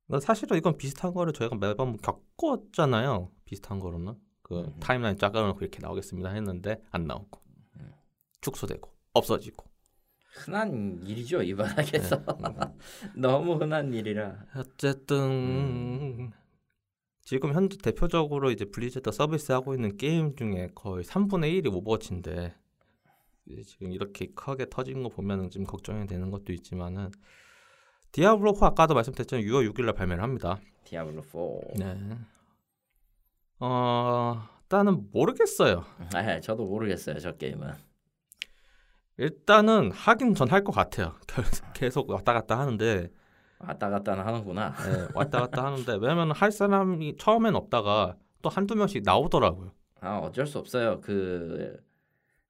그러니까 사실은 이건 비슷한 거를 저희가 매번 겪었잖아요. 비슷한 거로는 그 음. 타임라인 잡아놓고 이렇게 나오겠습니다 했는데 안 나오고 음. 축소되고 없어지고. 흔한 일이죠 이 바닥에서 네. 음. 너무 흔한 일이라. 어쨌든 음. 지금 현재 대표적으로 이제 블리자드 서비스 하고 있는 게임 중에 거의 3분의 1이 오버워치인데 지금 이렇게 크게 터진 거 보면은 좀 걱정이 되는 것도 있지만은 디아블로 4 아까도 말씀드렸지만 6월 6일 날 발매를 합니다. 디아블로 4. 네. 어, 일단은 모르겠어요. 아, 저도 모르겠어요 저 게임은. 일단은 하긴 전 할 것 같아요. 계속 왔다 갔다 하는데 왔다 갔다는 하는구나. 네, 왔다 갔다 하는데 왜냐면 할 사람이 처음엔 없다가 또 한두 명씩 나오더라고요. 아 어쩔 수 없어요. 그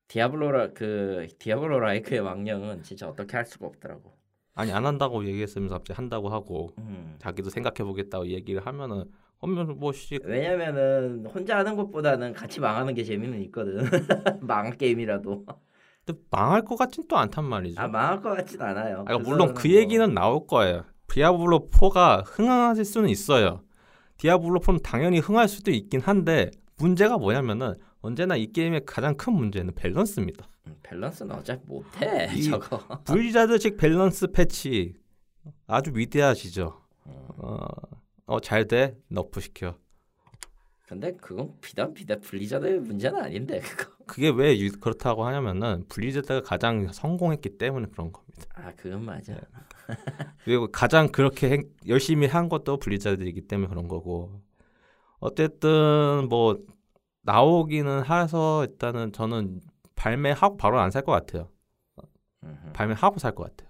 디아블로라 그 디아블로 like의 망령은 진짜 어떻게 할 수가 없더라고. 아니 안 한다고 얘기했으면서 갑자기 한다고 하고 음. 자기도 생각해 보겠다고 얘기를 하면은 그러면 뭐씨 왜냐면은 혼자 하는 것보다는 같이 망하는 게 재미는 있거든. 망한 게임이라도. 근데 망할 것 같진 또 않단 말이죠. 아 망할 것 같진 않아요. 아, 물론 그 얘기는 나올 거예요. 디아블로 4가 흥하실 수는 있어요. 디아블로 4는 당연히 흥할 수도 있긴 한데 문제가 뭐냐면은 언제나 이 게임의 가장 큰 문제는 밸런스입니다. 음, 밸런스는 어차피 못해 이- 저거. 블리자드식 밸런스 패치 아주 위대하시죠. 음. 어, 어 잘 돼 nerf 시켜. 근데 그건 비단 비단 블리자드의 문제는 아닌데 그거. 그게 왜 유- 그렇다고 하냐면은 블리자드가 가장 성공했기 때문에 그런 겁니다. 아 그건 맞아. 네. 그리고 가장 그렇게 행- 열심히 한 것도 블리자드이기 때문에 그런 거고 어쨌든 뭐 나오기는 해서 일단은 저는 발매하고 바로 안 살 것 같아요. 발매하고 살 것 같아요.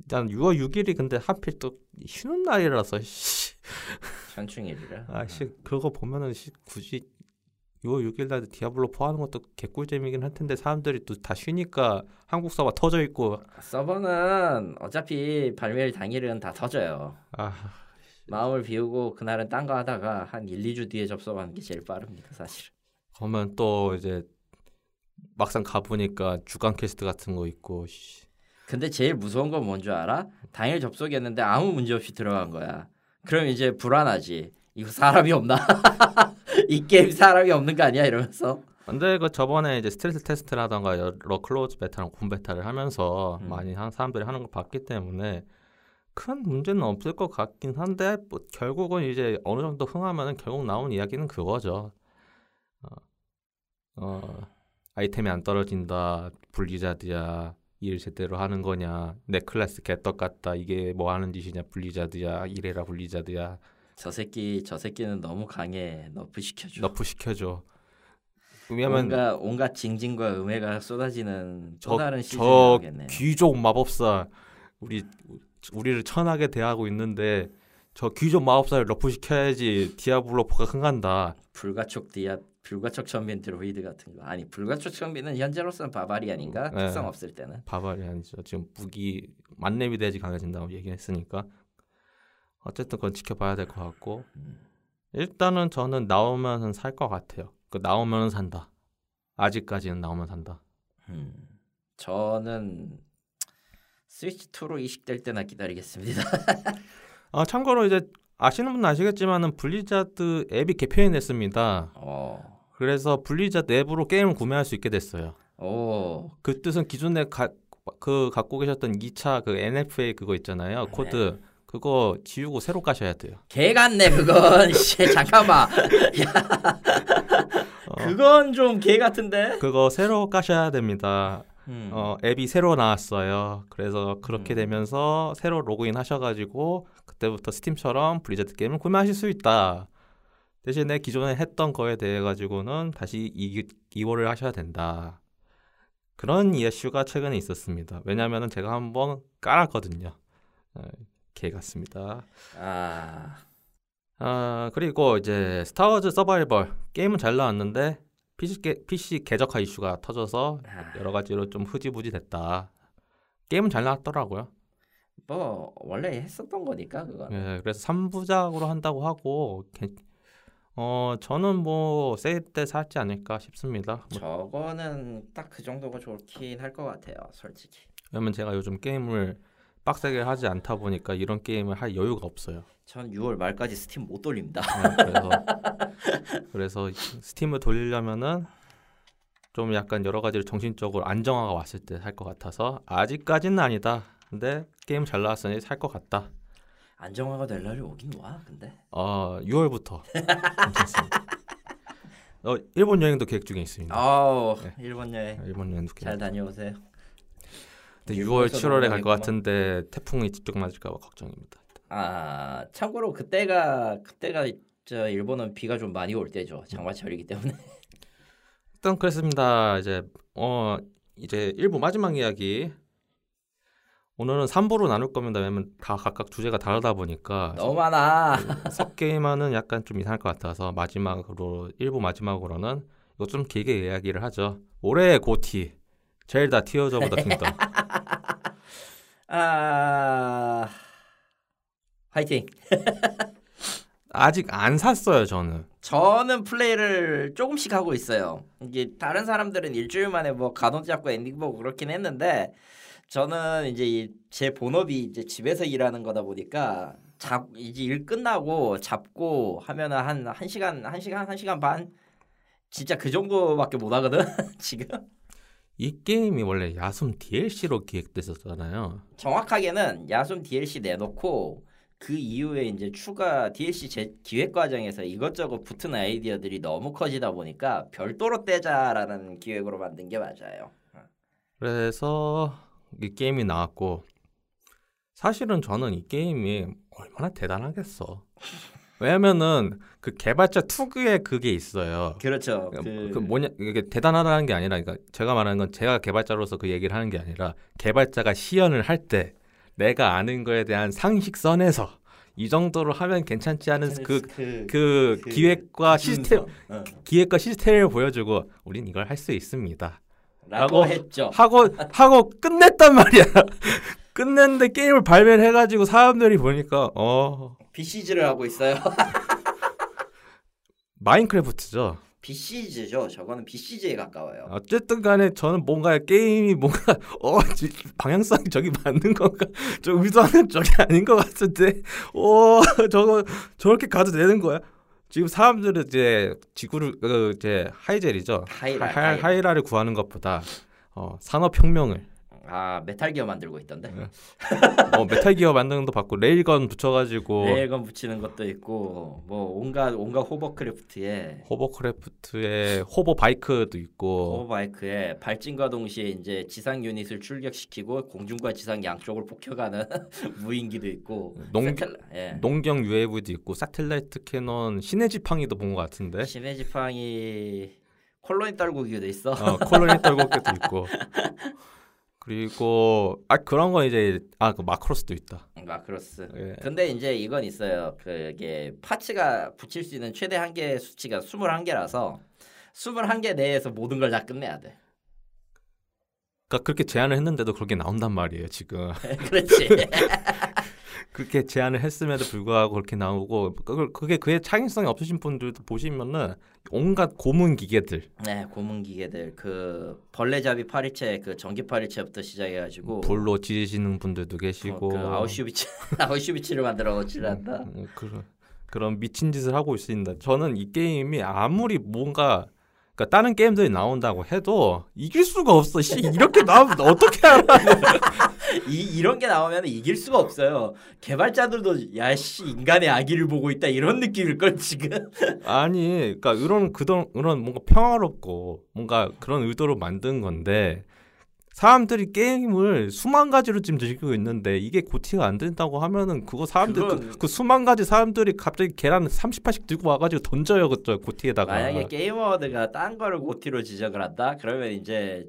일단 6월 6일이 근데 하필 또 쉬는 날이라서 씨, 현충일이라. 아 씨 그거 보면은 씨, 굳이 6월 6일 날 디아블로 4 하는 것도 개꿀잼이긴 할 텐데 사람들이 또 다 쉬니까 한국 서버 터져 있고 서버는 어차피 발매일 당일은 다 터져요. 아 마음을 비우고 그날은 딴 거 하다가 한 1, 2주 뒤에 접속하는 게 제일 빠릅니다, 사실. 그러면 또 이제 막상 가 보니까 주간 퀘스트 같은 거 있고 씨. 근데 제일 무서운 건 뭔 줄 알아? 당일 접속했는데 아무 문제 없이 들어간 거야. 그럼 이제 불안하지. 이거 사람이 없나? 이 게임 사람이 없는 거 아니야? 이러면서. 근데 그 저번에 이제 스트레스 테스트라던가 여러 close 베타랑 오픈 베타를 하면서 음. 많이 한 사람들이 하는 걸 봤기 때문에 큰 문제는 없을 것 같긴 한데 뭐 결국은 이제 어느 정도 흥하면은 결국 나온 이야기는 그거죠. 어, 어, 아이템이 안 떨어진다 블리자드야 일 제대로 하는 거냐 내 클래스 개떡 같다 이게 뭐 하는 짓이냐 블리자드야 이래라 블리자드야 저 새끼 저 새끼는 너무 강해. nerf 시켜줘. nerf 시켜줘. 왜냐면 온갖 온갖 징징과 음해가 쏟아지는 또 저- 다른 시즌이 저 나오겠네요. 귀족 마법사 우리 우리를 천하게 대하고 있는데 저 귀족 마법사를 nerf 시켜야지 디아블로 4가 흥한다. 불가촉 디아 불가촉 천민 드루이드 같은 거. 아니 불가촉 천민은 현재로서는 바바리안인가? 네. 특성 없을 때는. 아니죠. 지금 무기 만렙이 돼야지 강해진다고 얘기했으니까 어쨌든 그건 지켜봐야 될 것 같고 음. 일단은 저는 나오면은 살 것 같아요. 그 나오면은 산다. 아직까지는 나오면 산다. 음. 저는 스위치 2로 이식될 때나 기다리겠습니다. 아 참고로 이제 아시는 분은 아시겠지만은 블리자드 앱이 개편이 됐습니다. 어. 그래서 블리자드 앱으로 게임을 구매할 수 있게 됐어요. 오. 그 뜻은 기존에 가, 그 갖고 계셨던 2차 그 MFA 그거 있잖아요. 코드 그거 지우고 새로 까셔야 돼요. 개 같네 그건. 씨, 잠깐만. 어, 그건 좀 개 같은데. 그거 새로 까셔야 됩니다. 음. 어, 앱이 새로 나왔어요. 그래서 그렇게 음. 되면서 새로 로그인 하셔가지고 그때부터 스팀처럼 블리자드 게임을 구매하실 수 있다. 대신에 기존에 했던 거에 대해 가지고는 다시 이, 이월을 하셔야 된다. 그런 이슈가 최근에 있었습니다. 왜냐하면 제가 한번 깔았거든요. 어, 개 같습니다. 아, 아 그리고 이제 스타워즈 서바이벌 게임은 잘 나왔는데 PC, 게, PC 최적화 이슈가 터져서 아, 여러 가지로 좀 흐지부지 됐다. 게임은 잘 나왔더라고요. 뭐 원래 했었던 거니까 그건. 예, 그래서 3부작으로 한다고 하고 괜- 어 저는 뭐 세일 때 살지 않을까 싶습니다. 뭐, 저거는 딱 그 정도가 좋긴 할 것 같아요, 솔직히. 왜냐면 제가 요즘 게임을 빡세게 하지 않다 보니까 이런 게임을 할 여유가 없어요. 전 6월 말까지 스팀 못 돌립니다. 예, 그래서 그래서 스팀을 돌리려면은 좀 약간 여러 가지로 정신적으로 안정화가 왔을 때할것 같아서 아직까지는 아니다. 근데 게임 잘 나왔으니 살 것 같다. 안정화가 될 날이 오긴 와, 근데. 어 6월부터 괜찮습니다. 어 일본 여행도 계획 중에 있습니다. 아우, 네. 일본 여행 일본 여행도 계획. 잘 다녀오세요. 근데 6월, 일본에서 7월에 갈. 것 같은데 태풍이 직접 맞을까봐 걱정입니다. 아, 참고로 그때가 그때가 저 일본은 비가 좀 많이 올 때죠. 장마철이기 때문에. 일단 그랬습니다. 이제 어 이제 1부 마지막 이야기. 오늘은 3부로 나눌 겁니다. 왜냐면 다 각각 주제가 다르다 보니까 너무 많아. 섞게 되면은 약간 좀 이상할 것 같아서 마지막으로 1부 마지막으로는 이거 좀 길게 이야기를 하죠. 올해의 GOTY of the Kingdom. 아, 화이팅. 아직 안 샀어요, 저는. 저는 플레이를 조금씩 하고 있어요. 이게 다른 사람들은 일주일 만에 뭐 간혹 잡고 엔딩 보고 그렇긴 했는데 저는 이제 이제 본업이 이제 집에서 일하는 거다 보니까 잡 이제 일 끝나고 잡고 하면은 한한 시간 한 시간 한 시간 반 진짜 그 정도밖에 못 하거든 지금. 이 게임이 원래 야숨 DLC로 기획됐었잖아요. 정확하게는 야숨 DLC 내놓고 그 이후에 이제 추가 DLC 제 기획 과정에서 이것저것 붙은 아이디어들이 너무 커지다 보니까 별도로 떼자라는 기획으로 만든 게 맞아요. 그래서 이 게임이 나왔고 사실은 저는 이 게임이 얼마나 대단하겠어. 왜냐면은 그 개발자 특유의 그게 있어요. 그렇죠. 그, 그, 그 뭐냐 이게 대단하다는 게 아니라 그러니까 제가 말하는 건 제가 개발자로서 그 얘기를 하는 게 아니라 개발자가 시연을 할 때 내가 아는 거에 대한 상식선에서 이 정도로 하면 괜찮지 않은 그 그, 그 그 기획과. 시스템 어. 기획과 시스템을 보여주고 우린 이걸 할 수 있습니다. 라고 했죠. 하고 하고 끝냈단 말이야. 끝냈는데 게임을 발매를 해가지고 사람들이 보니까 어 BCG를 하고 있어요. 마인크래프트죠. BCG죠. 저거는 BCG에 가까워요. 어쨌든 간에 저는 뭔가 게임이 뭔가 어 지- 방향성이 저기 맞는 건가 좀 의도하는 쪽이 아닌 것 같은데 어 저거 저렇게 가도 되는 거야? 지금 사람들은 이제 지구를 그 이제 하이랄이죠. 하이랄. 하, 하이랄. 하이랄을 구하는 것보다 어, 산업 혁명을 아 메탈 기어 만들고 있던데. 네. 어, 메탈 기어 만드는 것도 봤고 레일건 붙여가지고 레일건 붙이는 것도 있고 뭐 온갖 온갖 호버크래프트에 호버크래프트에 hover 바이크도 있고 hover 바이크에 발진과 동시에 이제 지상 유닛을 출격시키고 공중과 지상 양쪽을 폭격하는 무인기도 있고 농- 세텔- 예. 농경 UAV도 있고 satellite cannon 신의 지팡이도 본 것 같은데 신의 지팡이 콜로니 떨구기도 있어. 어, 콜로니 떨구기도 있고 그리고 아 그런 거 이제 아 그 마크로스도 있다. 마크로스. 예. 근데 이제 이건 있어요. 그게 parts가 붙일 수 있는 최대 한계 수치가 21개라서 21개 내에서 모든 걸 다 끝내야 돼. 그러니까 그렇게 제안을 했는데도 그렇게 나온단 말이에요 지금. 그렇지. 그렇게 제안을 했음에도 불구하고 그렇게 나오고 그- 그게 그의 창의성이 없으신 분들도 보시면은 온갖 고문 기계들 네, 고문 기계들 그 벌레잡이 파리채 그 전기 파리채부터 시작해가지고 불로 지지시는 분들도 어, 계시고 그 아우슈비츠 아우슈비츠를 만들어 놓지란다. 음, 그런 그런 미친 짓을 하고 있습니다. 저는 이 게임이 아무리 뭔가 그러니까 다른 게임들이 나온다고 해도 이길 수가 없어. 씨 이렇게 나오면 어떻게 알아? 이 이런 게 나오면 이길 수가 없어요. 개발자들도 야씨 인간의 아기를 보고 있다 이런 느낌일 걸 지금. 아니, 그러니까 이런 그런 이런 뭔가 평화롭고 뭔가 그런 의도로 만든 건데 사람들이 게임을 수만 가지로 지금 즐기고 있는데 이게 고티가 안 된다고 하면은 그거 사람들 그, 그건- 그 수만 가지 사람들이 갑자기 계란 30판씩 들고 와가지고 던져요 그저 고티에다가 만약에 게임 award가 딴 거를 GOTY로 지적을 한다. 그러면 이제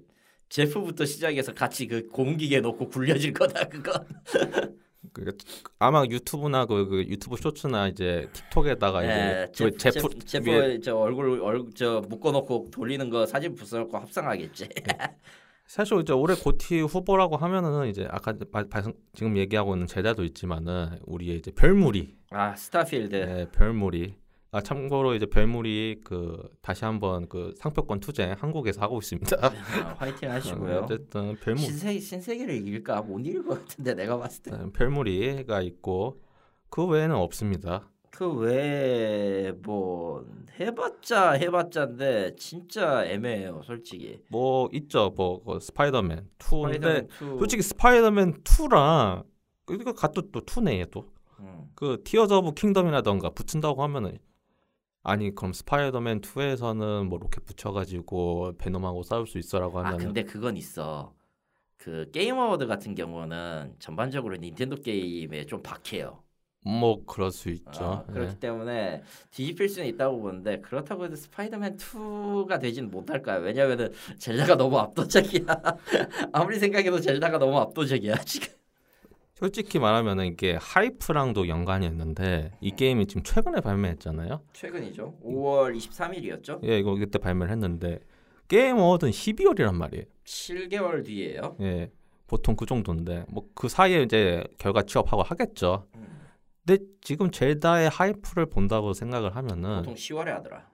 제프부터 시작해서 같이 그 공기계 놓고 굴려질 거다 그거. 그, 아마 유튜브나 그, 그 유튜브 쇼츠나 이제 틱톡에다가 예, 이제 제, 그 제프 제, 제프 위에 저 얼굴 얼굴 저 묶어놓고 돌리는 거 사진 부숴놓고 합성하겠지. 사실 이제 올해 GOTY 후보라고 하면은 이제 아까 바- 바- 지금 얘기하고 있는 젤다도 있지만은 우리의 이제 별무리 아 스타필드. 네, 별무리. 아 참고로 이제 별무리 그 다시 한번 그 상표권 투쟁 한국에서 하고 있습니다. 아, 화이팅 하시고요. 어쨌든 별무 신세 신세계를 이길까 못 이길 것 같은데 내가 봤을 때. 네, 별무리가 있고 그 외에는 없습니다. 그 외에 뭐 해봤자 해봤자인데 진짜 애매해요 솔직히. 뭐 있죠, 뭐그 스파이더맨 2인데 스파이더맨 2. 솔직히 스파이더맨 2랑 이거 같도 또 2네 얘도 음. 그 티어즈 오브 킹덤이라던가 붙인다고 하면은 아니 그럼 스파이더맨 2에서는 뭐 로켓 붙여가지고 베놈하고 싸울 수 있어라고 아 하면 근데 그건 있어. 그 게임 award 같은 경우는 전반적으로 닌텐도 게임에 좀 박해요. 뭐 그럴 수 있죠. 어, 그렇기 예. 때문에 뒤집힐 수는 있다고 보는데 그렇다고 해도 스파이더맨 2가 되진 못할 거야. 왜냐면은 젤다가 너무 압도적이야. 아무리 생각해도 젤다가 너무 압도적이야 지금. 솔직히 말하면 이게 hype랑도 연관이 있는데 이 게임이 지금 최근에 발매했잖아요. 최근이죠. 5월 23일이었죠. 예, 이거 그때 발매를 했는데 게임 award는 12월이란 말이에요. 7개월 뒤에요. 예, 보통 그 정도인데 뭐 그 사이에 이제 결과 취합하고 하겠죠. 음, 근데 지금 젤다의 hype를 본다고 생각을 하면은 보통 10월에 하더라.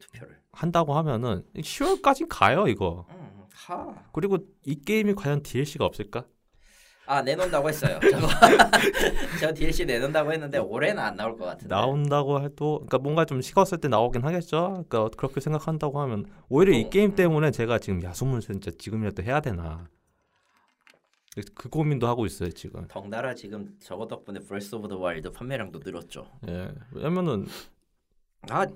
투표를. 한다고 하면은 10월까지 가요 이거. 음, 하. 그리고 이 게임이 과연 DLC가 없을까? 아 내놓는다고 했어요. 저 DLC 내놓는다고 했는데 올해는 안 나올 것 같은데. 나온다고 해도 그러니까 뭔가 좀 식었을 때 나오긴 하겠죠. 그러니까 그렇게 생각한다고 하면 오히려 이 어. 게임 때문에 제가 지금 야숨을 진짜 지금이라도 해야 되나 그 고민도 하고 있어요 지금. 덩달아 지금 저거 덕분에 브레스 오브 더 와일드 판매량도 늘었죠. 예, 왜냐면은 아,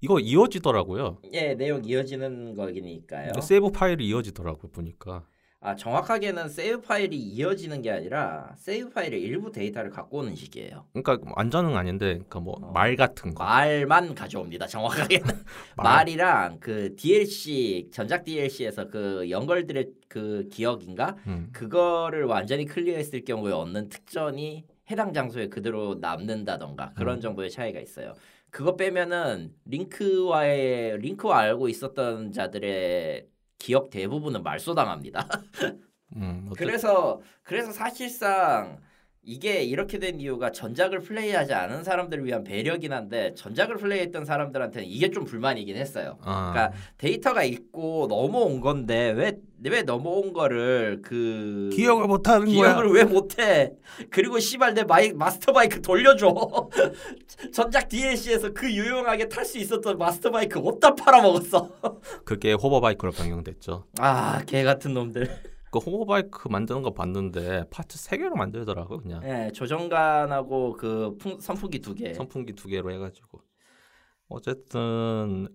이거 이어지더라고요. 예, 내용 이어지는 거기니까요. 세이브 파일이 이어지더라고요 보니까. 아, 정확하게는 세이브 파일이 이어지는 게 아니라 세이브 파일의 일부 데이터를 갖고 오는 식이에요. 그러니까 완전은 아닌데, 그러니까 뭐 어. 말 같은 거. 말만 가져옵니다. 정확하게는 말. 말이랑 그 DLC 전작 DLC에서 그 영걸들의 그 기억인가 음. 그거를 완전히 클리어했을 경우에 얻는 특전이 해당 장소에 그대로 남는다던가 그런 음. 정도의 차이가 있어요. 그거 빼면은 링크와의 링크와 알고 있었던 자들의 기억 대부분은 말소당합니다. 음, 그래서 그래서 사실상 이게 이렇게 된 이유가 전작을 플레이하지 않은 사람들을 위한 배려긴 한데 전작을 플레이했던 사람들한테는 이게 좀 불만이긴 했어요. 아, 그러니까 데이터가 있고 넘어온 건데 왜 왜 넘어온 거를 그 기억을 못 하는 거야. 기억을 왜 못해? 그리고 씨발 내 마이, 마스터 바이크 돌려줘. 전작 DLC에서 그 유용하게 탈 수 있었던 마스터 바이크 어디다 팔아먹었어? 그게 hover 바이크로 변경됐죠. 아, 개 같은 놈들. 그 hover바이크 만드는 거 봤는데 파트 세 개로 만들더라고 그냥. 예, 조종간하고 그 풍, 선풍기 두 개. 선풍기 두 개로 해가지고 어쨌든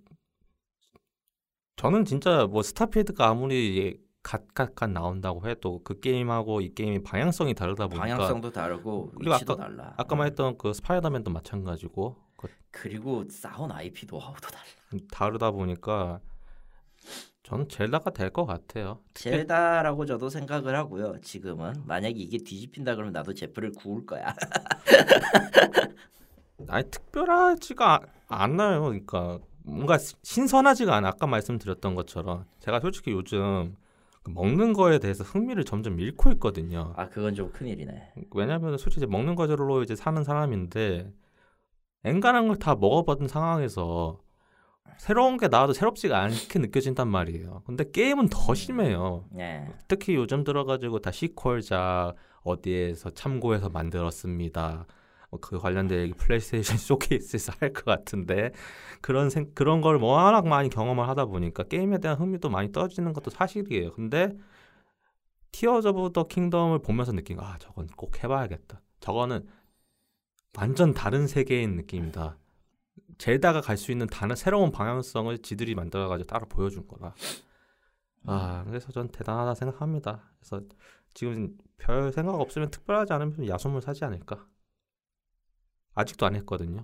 저는 진짜 뭐 스타필드가 아무리 각각각 나온다고 해도 그 게임하고 이 게임이 방향성이 다르다 보니까 방향성도 다르고 그리고 위치도 아까- 달라. 아까 음. 말했던 그 스파이더맨도 마찬가지고 그 그리고 싸운 IP 노하우도 달라. 다르다 보니까 저는 젤다가 될 것 같아요. 젤다라고 저도 생각을 하고요. 지금은 만약에 이게 뒤집힌다 그러면 나도 제프를 구울 거야. 아니 특별하지가 아- 않아요. 그러니까 뭔가 시- 신선하지가 않아. 아까 말씀드렸던 것처럼 제가 솔직히 요즘 그 먹는 거에 대해서 흥미를 점점 잃고 있거든요. 아 그건 좀 큰일이네. 왜냐하면 솔직히 먹는 거로 이제 사는 사람인데 엔간한 걸 다 먹어봤던 상황에서 새로운 게 나와도 새롭지가 않게 느껴진단 말이에요. 근데 게임은 더 심해요. 예. 특히 요즘 들어가지고 다 sequel작 어디에서 참고해서 만들었습니다. 어, 그 관련된 플레이스테이션 쇼케이스에서 할 것 같은데 그런 생, 그런 걸 워낙 많이 경험을 하다 보니까 게임에 대한 흥미도 많이 떨어지는 것도 사실이에요. 근데 티어즈 오브 더 킹덤을 보면서 느낀 거, 아 저건 꼭 해봐야겠다. 저거는 완전 다른 세계인 느낌이다. 젤다가 갈 수 있는 다른 새로운 방향성을 지들이 만들어가지고 따로 보여준 거라. 아 그래서 전 대단하다 생각합니다. 그래서 지금 별 생각 없으면 특별하지 않으면 야숨을 사지 않을까. 아직도 안 했거든요.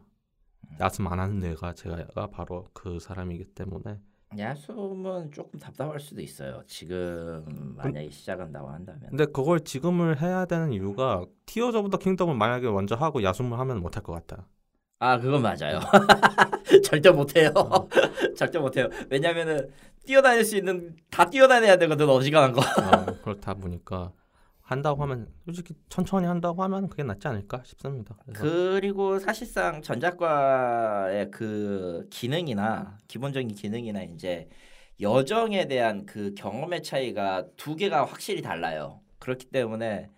야숨 안 하는 애가 제가 바로 그 사람이기 때문에 야숨은 조금 답답할 수도 있어요. 지금 만약에 시작한다고 한다면. 근데 그걸 지금을 해야 되는 이유가 더 킹덤을 만약에 먼저 하고 야숨을 하면 못할 것 같다. 아 그건 맞아요. 절대 못해요. 절대 못해요. 왜냐면은 뛰어다닐 수 있는 다 뛰어다녀야 되거든 어지간한 거. 어, 그렇다 보니까 한다고 하면 솔직히 천천히 한다고 하면 그게 낫지 않을까 싶습니다. 그래서 그리고 사실상 전작과의 그 기능이나 기본적인 기능이나 이제 여정에 대한 그 경험의 차이가 두 개가 확실히 달라요. 그렇기 때문에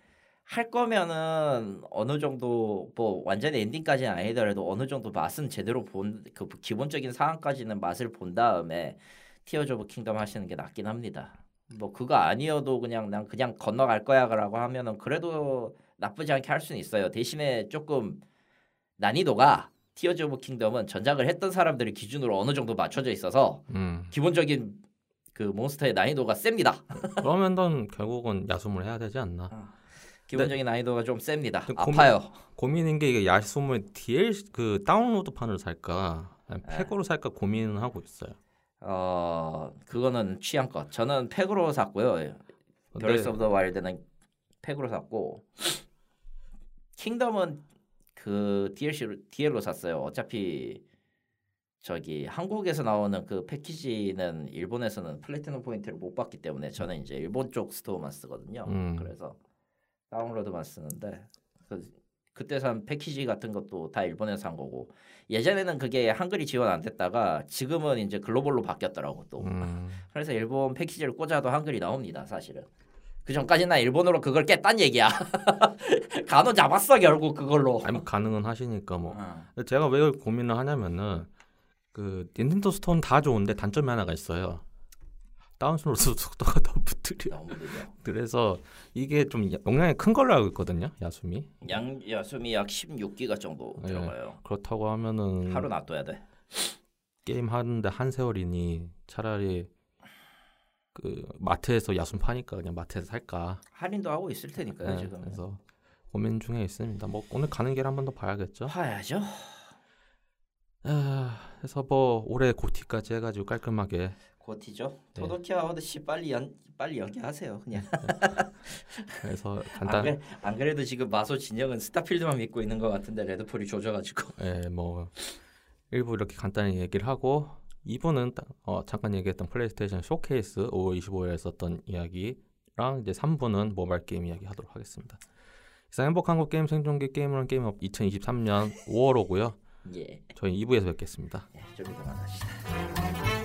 할 거면은 어느 정도 뭐 완전히 엔딩까지는 아니더라도 어느 정도 맛은 제대로 본 그 기본적인 상황까지는 맛을 본 다음에 티어즈 오브 킹덤 하시는 게 낫긴 합니다. 뭐 그거 아니어도 그냥 난 그냥 건너갈 거야라고 하면은 그래도 나쁘지 않게 할 수는 있어요. 대신에 조금 난이도가 티어즈 오브 킹덤은 전작을 했던 사람들의 기준으로 어느 정도 맞춰져 있어서 음, 기본적인 그 몬스터의 난이도가 셉니다. 그러면 넌 결국은 야숨을 해야 되지 않나. 기본적인 난이도가 좀 셉니다. 그 고민- 아파요. 고민인 게 이게 야숨을 DLC 그 다운로드판으로 살까 네. 팩으로 살까 고민은 하고 있어요. 어 그거는 취향껏. 저는 팩으로 샀고요. 브레스 오브 더 와일드는 팩으로 샀고 킹덤은 그 DLC로 DL로 샀어요. 어차피 저기 한국에서 나오는 그 패키지는 일본에서는 플래티넘 포인트를 못 받기 때문에 저는 이제 일본 쪽 스토어만 쓰거든요. 음. 그래서 다운로드만 쓰는데 그, 그때 산 패키지 같은 것도 다 일본에서 산 거고 예전에는 그게 한글이 지원 안 됐다가 지금은 이제 글로벌로 바뀌었더라고 또. 음, 그래서 일본 패키지를 꽂아도 한글이 나옵니다 사실은 그 전까지 나 일본어로 그걸 깼단 얘기야 가논 잡았어 결국 그걸로 아니 뭐 가능은 하시니까 뭐. 어. 제가 왜 고민을 하냐면은 그 닌텐도 스토어는 다 좋은데 단점이 하나가 있어요. 다운로드 속도가 너무 느려. 너무 느려 그래서 이게 좀 야- 용량이 큰 걸로 알고 있거든요. 야숨이. 양 야숨이 약 16기가 정도 예. 들어가요 그렇다고 하면은 하루 놔둬야 돼 게임 하는데 한 세월이니 차라리 그 마트에서 야숨 파니까 그냥 마트에서 살까. 할인도 하고 있을 테니까요 네, 지금 그래서 고민 중에 있습니다. 뭐 오늘 가는 길 한 번 더 봐야겠죠. 봐야죠 아, 그래서 뭐 올해 고티까지 해가지고 깔끔하게 고티죠 네. 토도키와 오드시 빨리 연 빨리 연기하세요 그냥 그래서 안, 간단 그래, 안 그래도 지금 마소 진영은 스타필드만 믿고 있는 것 같은데 레드폴이 조져가지고 예, 뭐 일부 이렇게 간단히 얘기를 하고 2부는 어, 잠깐 얘기했던 플레이스테이션 쇼케이스 5월 25일에 썼던 이야기랑 이제 3부는 모바일 게임 이야기 하도록 하겠습니다. 이상 행복 한 국 게임 생존기 게임을 게임업 2023년 5월호고요. 예 저희 2부에서 뵙겠습니다. 예, 좀 이따 만납시다